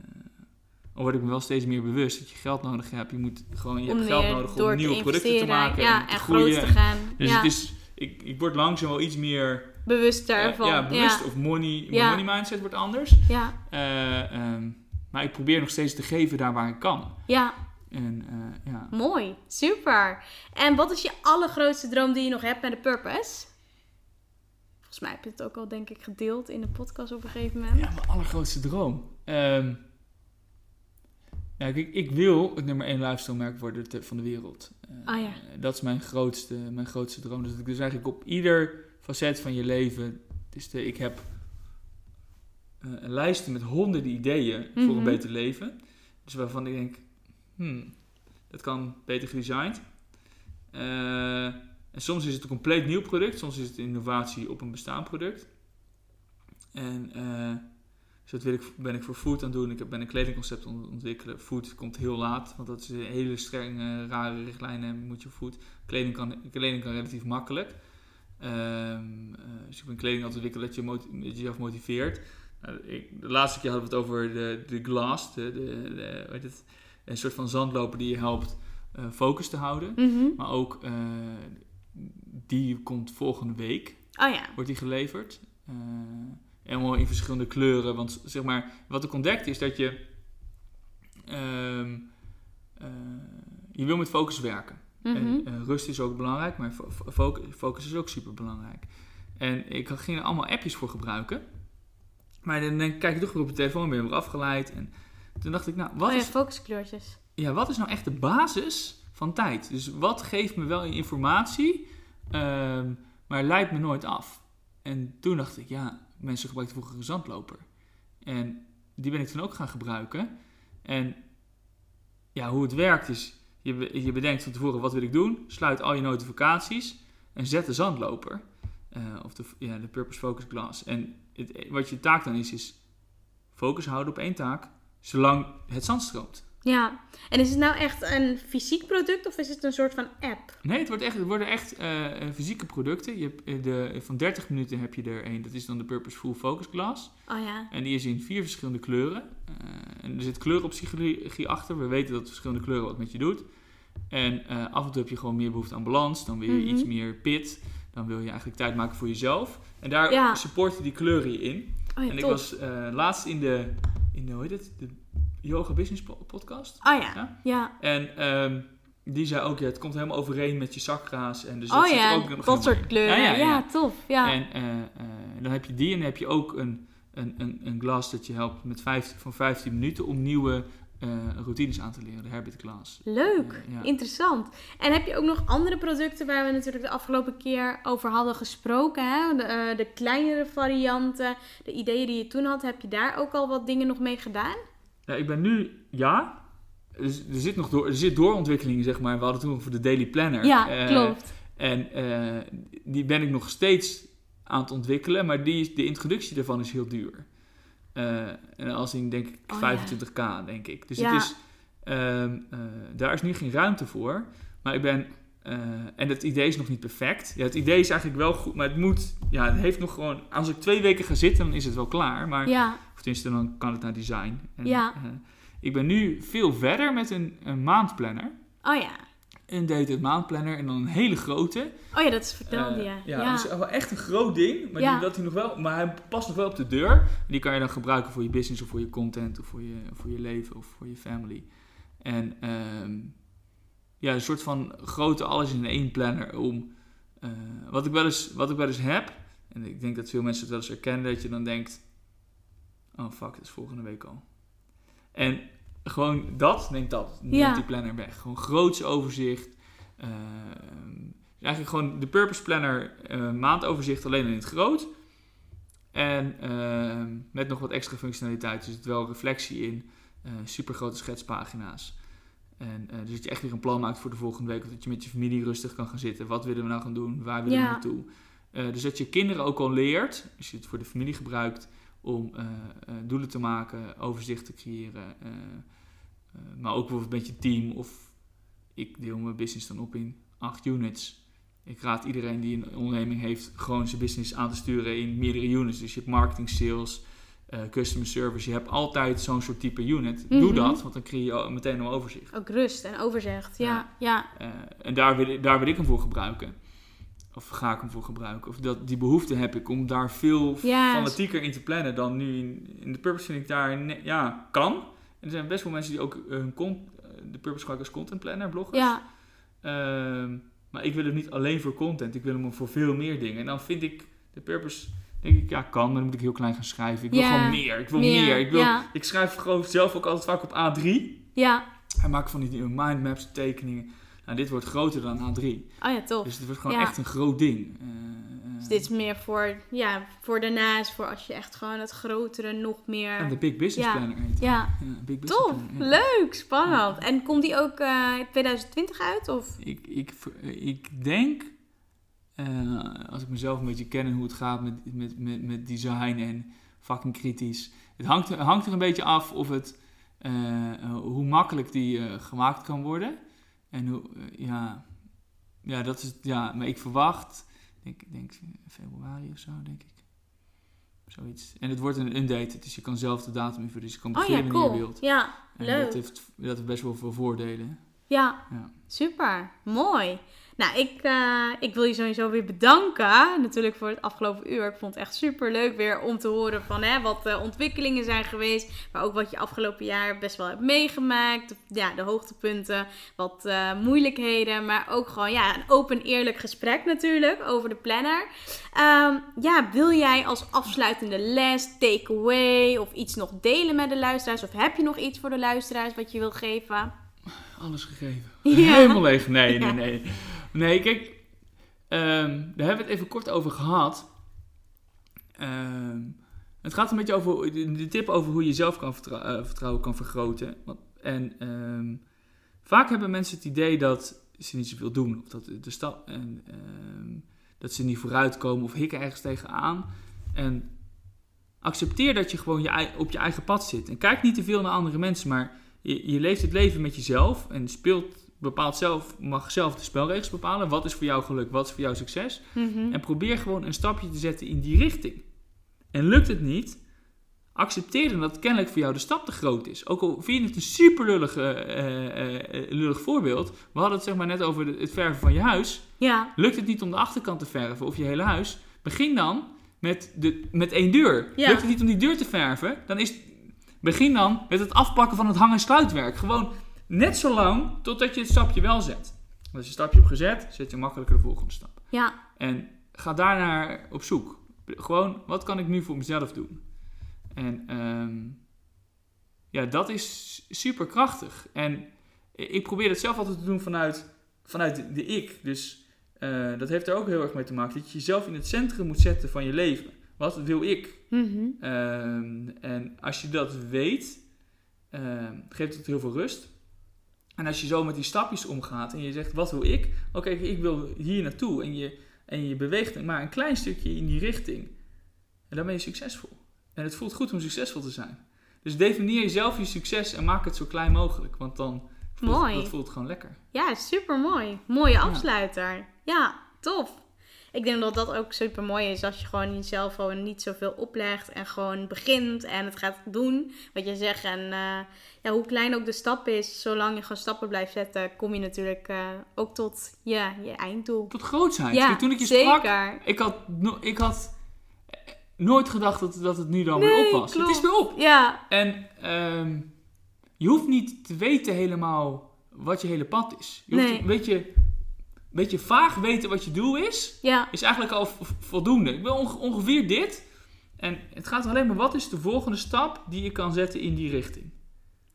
B: al word ik me wel steeds meer bewust dat je geld nodig hebt. Je moet gewoon, je
A: om
B: hebt geld nodig om nieuwe
A: te
B: producten te maken
A: ja,
B: en te
A: en
B: groeien.
A: groot te gaan.
B: Dus
A: ja.
B: het is, ik, ik word langzaam wel iets meer
A: Bewuster
B: eh,
A: van.
B: ja, bewust.
A: Ja.
B: Of money, mijn money mindset wordt anders.
A: Ja.
B: Eh, ehm, maar ik probeer nog steeds te geven daar waar ik kan.
A: ja,
B: En eh, ja,
A: mooi. Super. En wat is je allergrootste droom die je nog hebt met de purpose? Volgens mij heb je het ook al, denk ik, gedeeld in de podcast op een gegeven moment.
B: Ja, mijn allergrootste droom. Ehm, ja, kijk, ik wil het nummer één lifestyle merk worden van de wereld. Eh,
A: Ah, ja.
B: Dat is mijn grootste, mijn grootste droom. Dus dat ik dus eigenlijk op ieder facet van je leven... Dus de, ik heb eh, een lijst met honderden ideeën voor
A: Mhm.
B: een beter leven. Dus waarvan ik denk, hmm, dat kan beter gedesigned. Eh, en soms is het een compleet nieuw product, soms is het innovatie op een bestaand product. En eh, dus dat wil ik, ben ik voor food aan het doen. Ik ben een kledingconcept ont- ontwikkelen. Food komt heel laat, want dat is een hele strenge, rare richtlijnen. Moet je food. Kleding kan, kleding kan relatief makkelijk. Eh, dus ik ben kleding aan het ontwikkelen dat je, moti- dat je jezelf motiveert. Nou, ik, de laatste keer hadden we het over de, de glass, de, de, heet het, een soort van zandloper die je helpt eh, focus te houden.
A: Mhm.
B: Maar ook eh, die komt volgende week,
A: Oh ja.
B: wordt die geleverd. Eh helemaal in verschillende kleuren. Want zeg maar, wat ik ontdekte is dat je. ehm, eh, je wil met focus werken.
A: Mhm.
B: En eh, rust is ook belangrijk, maar fo- fo- focus, focus is ook super belangrijk. En ik ging er allemaal appjes voor gebruiken. Maar dan denk, kijk je toch weer op de telefoon, ben je weer afgeleid. En toen dacht ik, nou, wat
A: oh ja,
B: is
A: focuskleurtjes.
B: ja, wat is nou echt de basis van tijd? Dus wat geeft me wel informatie, ehm, maar leidt me nooit af? En toen dacht ik, ja, mensen gebruikten vroeger een zandloper. En die ben ik toen ook gaan gebruiken. En ja, hoe het werkt is, je, je bedenkt van tevoren wat wil ik doen, sluit al je notificaties en zet de zandloper. Eh, of de, ja, de Purpose Focus Glass. En het, wat je taak dan is, is focus houden op één taak, zolang het zand stroomt.
A: Ja. En is het nou echt een fysiek product of is het een soort van app?
B: Nee, het, wordt echt, het worden echt eh, fysieke producten. Je hebt, eh, de, van 30 minuten heb je er één. Dat is dan de Purpose Full Focus Glass.
A: Oh ja.
B: En die is in vier verschillende kleuren. Eh, en er zit kleurenpsychologie achter. We weten dat verschillende kleuren wat met je doet. En af en toe heb je gewoon meer behoefte aan balans. Dan wil je
A: Mhm.
B: iets meer pit. Dan wil je eigenlijk tijd maken voor jezelf. En daar
A: Ja.
B: supporten die kleuren je in.
A: Oh ja,
B: en ik was laatst in de, in de, hoe heet het? De Yoga Business po- podcast.
A: Oh ja.
B: Ja?
A: Ja.
B: En ehm, die zei ook, ja, het komt helemaal overeen met je chakra's. En dus dat
A: oh
B: zit
A: ja,
B: ook nog
A: dat soort kleuren.
B: Ja,
A: Ja,
B: ja,
A: tof. Ja.
B: En eh, eh, dan heb je die en dan heb je ook een, een, een, een glas dat je helpt met 15, van 15 minuten om nieuwe eh, routines aan te leren. De Habit Glass.
A: Leuk,
B: ja.
A: interessant. En heb je ook nog andere producten waar we natuurlijk de afgelopen keer over hadden gesproken? Hè? De, de kleinere varianten, de ideeën die je toen had, heb je daar ook al wat dingen nog mee gedaan?
B: Ja, ik ben nu, ja. Er zit nog door, er zit doorontwikkeling, zeg maar. We hadden toen voor de Daily Planner.
A: Ja,
B: Eh,
A: klopt.
B: En eh, die ben ik nog steeds aan het ontwikkelen, maar die, de introductie daarvan is heel duur. Eh, en als in denk ik
A: Oh, ja.
B: 25k, denk ik. Dus
A: Ja.
B: het is, ehm, eh, daar is nu geen ruimte voor. Maar ik ben, en het idee is nog niet perfect. Ja, het idee is eigenlijk wel goed, maar het moet, ja, het heeft nog gewoon, als ik twee weken ga zitten, dan is het wel klaar. Maar,
A: Ja,
B: tenminste, dan kan het naar design. En,
A: Ja.
B: eh, ik ben nu veel verder met een, een maandplanner.
A: oh ja.
B: Een dated maandplanner en dan een hele grote.
A: Oh ja, dat is vertelde
B: Eh,
A: je.
B: ja,
A: Ja,
B: dat is wel echt een groot ding. Maar,
A: Ja.
B: die, dat hij nog wel, maar hij past nog wel op de deur. En die kan je dan gebruiken voor je business of voor je content of voor je, voor je leven of voor je family. En ehm, ja, een soort van grote alles in één planner om... eh, wat, ik wel eens, wat ik wel eens heb, en ik denk dat veel mensen het wel eens herkennen, dat je dan denkt... Oh fuck, het is volgende week al. En gewoon dat, neemt dat, neemt
A: Ja.
B: die planner weg. Gewoon groots overzicht. eh, eigenlijk gewoon de Purpose Planner eh, maandoverzicht alleen in het groot. En eh, met nog wat extra functionaliteit. Dus zit wel reflectie in. super grote schetspagina's. En dus dat je echt weer een plan maakt voor de volgende week. Of dat je met je familie rustig kan gaan zitten. Wat willen we nou gaan doen? Waar willen
A: Ja.
B: we naartoe? Dus dat je kinderen ook al leert, als je het voor de familie gebruikt, om eh, eh, doelen te maken, overzicht te creëren. eh, maar ook bijvoorbeeld met je team. Of ik deel mijn business dan op in acht units. Ik raad iedereen die een onderneming heeft, gewoon zijn business aan te sturen in meerdere units. Dus je hebt marketing, sales, customer service. Je hebt altijd zo'n soort type unit. Doe
A: Mhm.
B: dat, want dan creëer je meteen een overzicht.
A: Ook rust en overzicht. Ja, ja.
B: En daar wil, ik- daar wil ik hem voor gebruiken. Of ga ik hem voor gebruiken. Of dat, die behoefte heb ik om daar veel
A: Ja,
B: fanatieker in te plannen dan nu in, in de Purpose vind ik daar, ja, kan. En er zijn best wel mensen die ook hun con- eh, de Purpose gebruiken als content planner, bloggers.
A: Ja,
B: Ehm, maar ik wil hem niet alleen voor content, ik wil hem voor veel meer dingen. En dan vind ik de Purpose, denk ik, ja, kan, maar dan moet ik heel klein gaan schrijven. Ik wil
A: Ja,
B: gewoon meer, ik wil
A: meer,
B: meer. Ik, wil,
A: ja.
B: ik schrijf gewoon zelf ook altijd vaak op A3.
A: ja.
B: En maak van die mindmaps, tekeningen. Nou, dit wordt groter dan A3.
A: Oh ja, tof.
B: Dus het wordt gewoon
A: Ja.
B: echt een groot ding. Eh, eh,
A: Dus dit is meer voor, ja, voor daarnaast, voor als je echt gewoon het grotere nog meer...
B: en de Big Business
A: Ja.
B: Planner heet.
A: Ja,
B: Ja, Big Business
A: tof.
B: Planner.
A: Leuk, spannend. En komt die ook eh, in 2020 uit? Of?
B: Ik, ik, ik denk, eh, als ik mezelf een beetje ken en hoe het gaat met, met, met, met design en fucking kritisch. Het hangt, er- hangt er een beetje af of het, eh, eh, hoe makkelijk die eh, gemaakt kan worden. En hoe, eh, ja, ja, dat is, ja, maar ik verwacht, ik denk februari of zo, denk ik. Zoiets. En het wordt een undated, dus je kan zelf de datum invullen. Dus je kan
A: Oh ja,
B: beginnen wanneer je
A: cool.
B: wilt.
A: Ja,
B: En
A: leuk.
B: dat heeft, dat heeft best wel veel voordelen.
A: Ja,
B: Ja.
A: super. Mooi. Nou, ik, eh, ik wil je sowieso weer bedanken. Natuurlijk voor het afgelopen uur. Ik vond het echt super leuk weer om te horen van hè, wat de ontwikkelingen zijn geweest. Maar ook wat je afgelopen jaar best wel hebt meegemaakt. Ja, de hoogtepunten, wat eh, moeilijkheden. Maar ook gewoon ja, een open eerlijk gesprek natuurlijk over de planner. Ehm, ja, wil jij als afsluitende les, takeaway of iets nog delen met de luisteraars? Of heb je nog iets voor de luisteraars wat je wil geven?
B: Alles gegeven.
A: Ja.
B: Helemaal leeg. Nee, [LAUGHS] nee, nee. Nee, kijk. ehm, daar hebben we het even kort over gehad. Ehm, het gaat een beetje over de tip over hoe je zelf kan vertrou- eh, vertrouwen kan vergroten. En ehm, vaak hebben mensen het idee dat ze niet zoveel doen. Of dat de stap en dat ze niet vooruitkomen of hikken ergens tegenaan. En accepteer dat je gewoon je, op je eigen pad zit. En kijk niet te veel naar andere mensen, maar je, je leeft het leven met jezelf en speelt, bepaalt zelf, mag zelf de spelregels bepalen. Wat is voor jou geluk, wat is voor jou succes?
A: Mhm.
B: En probeer gewoon een stapje te zetten in die richting. En lukt het niet, accepteer dan dat kennelijk voor jou de stap te groot is. Ook al vind je het een super lullig, eh, eh, eh, lullig voorbeeld. We hadden het zeg maar net over het verven van je huis.
A: Ja,
B: Lukt het niet om de achterkant te verven of je hele huis? Begin dan met, de, met één deur.
A: Ja.
B: Lukt het niet om die deur te verven? Dan is, begin dan met het afpakken van het hang- en sluitwerk. Gewoon net zo lang totdat je het stapje wel zet. Als je een stapje hebt gezet, zet je makkelijker de volgende stap.
A: ja,
B: En ga daarnaar op zoek. Gewoon, wat kan ik nu voor mezelf doen? En ehm, ja, dat is super krachtig. En ik probeer het zelf altijd te doen vanuit, vanuit de, de ik. Dus eh, dat heeft er ook heel erg mee te maken. Dat je jezelf in het centrum moet zetten van je leven. Wat wil ik?
A: Mhm.
B: Ehm, en als je dat weet, ehm, geeft het heel veel rust. En als je zo met die stapjes omgaat en je zegt, wat wil ik? Oké, ik wil hier naartoe. En je, en je beweegt maar een klein stukje in die richting. En dan ben je succesvol. En het voelt goed om succesvol te zijn. Dus definieer jezelf je succes en maak het zo klein mogelijk. Want dan voelt,
A: Mooi.
B: dat voelt gewoon lekker.
A: Ja, super mooi. Mooie afsluiter. Ja. tof. Ik denk dat dat ook super mooi is als je gewoon jezelf gewoon niet zoveel oplegt en gewoon begint en het gaat doen wat je zegt. En eh, ja, hoe klein ook de stap is, zolang je gewoon stappen blijft zetten, kom je natuurlijk eh, ook tot ja, je einddoel.
B: Tot grootheid.
A: Ja,
B: toen ik je
A: zeker.
B: sprak, ik had, ik had eh, nooit gedacht dat, dat het nu dan weer op was.
A: klopt.
B: Het is weer op.
A: Ja,
B: En ehm, je hoeft niet te weten helemaal wat je hele pad is. Je hoeft
A: Nee.
B: een beetje, beetje vaag weten wat je doel is,
A: Ja,
B: is eigenlijk al voldoende. Ik wil onge- ongeveer dit. En het gaat alleen maar, wat is de volgende stap die je kan zetten in die richting?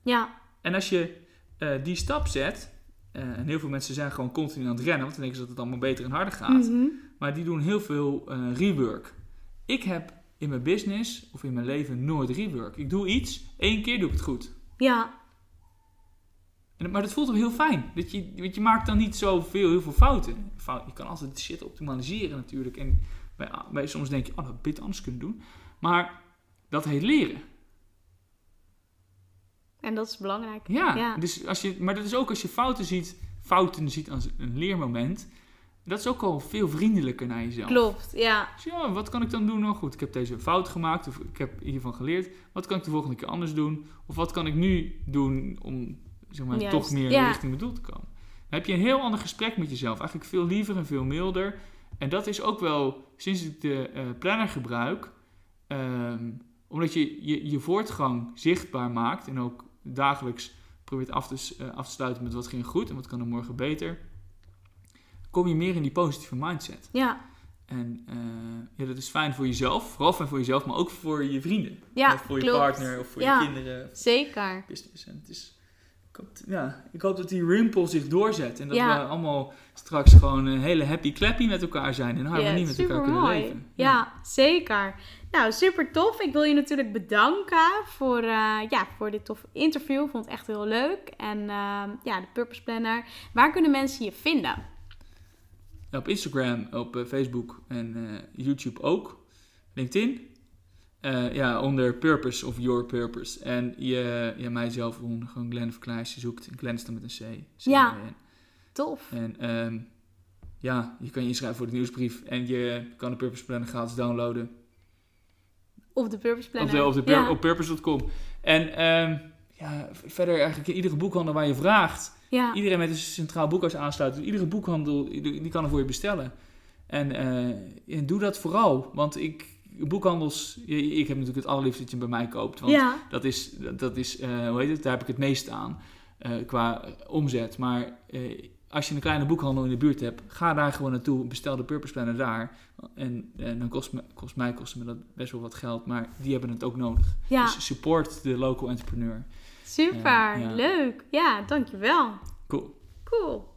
A: ja,
B: En als je eh, die stap zet, eh, en heel veel mensen zijn gewoon continu aan het rennen, want dan denken ze dat het allemaal beter en harder gaat.
A: Mhm.
B: Maar die doen heel veel eh, rework. Ik heb in mijn business of in mijn leven nooit rework. Ik doe iets, één keer doe ik het goed.
A: ja,
B: En, maar dat voelt toch heel fijn. Dat je, want je maakt dan niet zoveel, heel veel fouten. Fout- Je kan altijd shit optimaliseren natuurlijk. En bij, bij soms denk je, oh, dat had beter anders kunnen doen. Maar dat heet leren.
A: en dat is belangrijk.
B: Ja,
A: Ja.
B: Dus als je, maar dat is ook als je fouten ziet, fouten ziet als een leermoment. Dat is ook al veel vriendelijker naar jezelf.
A: Klopt, ja.
B: Dus ja, wat kan ik dan doen? Nou goed, ik heb deze fout gemaakt of ik heb hiervan geleerd. Wat kan ik de volgende keer anders doen? Of wat kan ik nu doen om zeg maar,
A: Juist,
B: toch meer
A: ja.
B: richting doel te komen? Dan heb je een heel ander gesprek met jezelf. Eigenlijk veel liever en veel milder. En dat is ook wel sinds ik de eh, planner gebruik. ehm, omdat je, je je voortgang zichtbaar maakt en ook dagelijks probeert af te, eh, af te sluiten met wat ging goed en wat kan er morgen beter. Kom je meer in die positieve mindset.
A: Ja,
B: En eh, ja, dat is fijn voor jezelf, vooral fijn voor jezelf, maar ook voor je vrienden.
A: ja
B: of voor je partner, of voor
A: Ja.
B: je kinderen,
A: Zeker.
B: business. En het is, hoop, ja, ik hoop dat die rimpel zich doorzet. En dat
A: Ja.
B: we allemaal straks gewoon een hele happy clappy met elkaar zijn. En harmonie
A: Ja,
B: met elkaar kunnen leven.
A: Ja, zeker. Nou, super tof. Ik wil je natuurlijk bedanken voor, eh, ja, voor dit toffe interview. Ik vond het echt heel leuk. En ehm, ja, de Purpose Planner. Waar kunnen mensen je vinden?
B: Ja, Op Instagram, op eh, Facebook en eh, YouTube ook. LinkedIn. Eh, ja, onder Purpose of Your Purpose. En je, ja, mijzelf gewoon, Glenn Verkleijs. Je zoekt Glenn staat met een C.
A: Ja.
B: C-I-N.
A: Tof.
B: En ehm, ja, je kan je inschrijven voor de nieuwsbrief. En je kan de Purpose Planner gratis downloaden.
A: Of de Purpose
B: Op,
A: Planner.
B: de, op, de pur-
A: ja.
B: op purpose.com. En ehm, ja, verder eigenlijk in iedere boekhandel waar je vraagt.
A: ja.
B: Iedereen met een centraal boekhuis aansluiten. Iedere boekhandel, die kan er voor je bestellen. En eh, en doe dat vooral. Want ik, boekhandels, ik heb natuurlijk het allerliefst dat je bij mij koopt. Want
A: ja.
B: dat is, dat is eh, hoe heet het, daar heb ik het meest aan eh, qua omzet. Maar eh, als je een kleine boekhandel in de buurt hebt, ga daar gewoon naartoe, bestel de Purpose Planner daar. En, en dan kost, me, kost mij kost me dat best wel wat geld, maar die hebben het ook nodig.
A: ja.
B: Dus support de local entrepreneur.
A: super.
B: ja.
A: Leuk. Ja, dankjewel.
B: Cool.
A: Cool.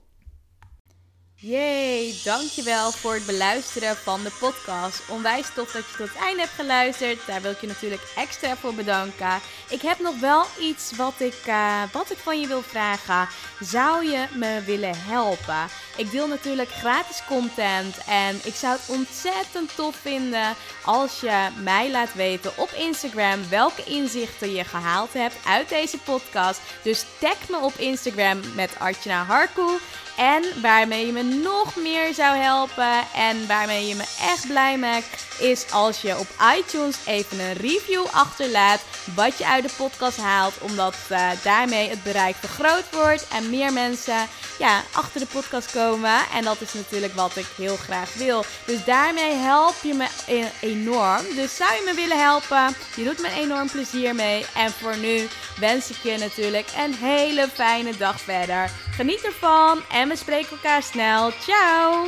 A: Yay, dankjewel voor het beluisteren van de podcast. Onwijs tof dat je tot het einde hebt geluisterd. Daar wil ik je natuurlijk extra voor bedanken. Ik heb nog wel iets wat ik, eh, wat ik van je wil vragen. Zou je me willen helpen? Ik deel natuurlijk gratis content en ik zou het ontzettend tof vinden als je mij laat weten op Instagram welke inzichten je gehaald hebt uit deze podcast. Dus tag me op Instagram met Artjana Harkoe. En waarmee je me nog meer zou helpen en waarmee je me echt blij maakt, is als je op iTunes even een review achterlaat wat je uit de podcast haalt. Omdat eh, daarmee het bereik vergroot wordt en meer mensen ja, achter de podcast komen. En dat is natuurlijk wat ik heel graag wil. Dus daarmee help je me e- enorm. Dus zou je me willen helpen? Je doet me enorm plezier mee. En voor nu wens ik je natuurlijk een hele fijne dag verder. Geniet ervan en we spreken elkaar snel. Ciao!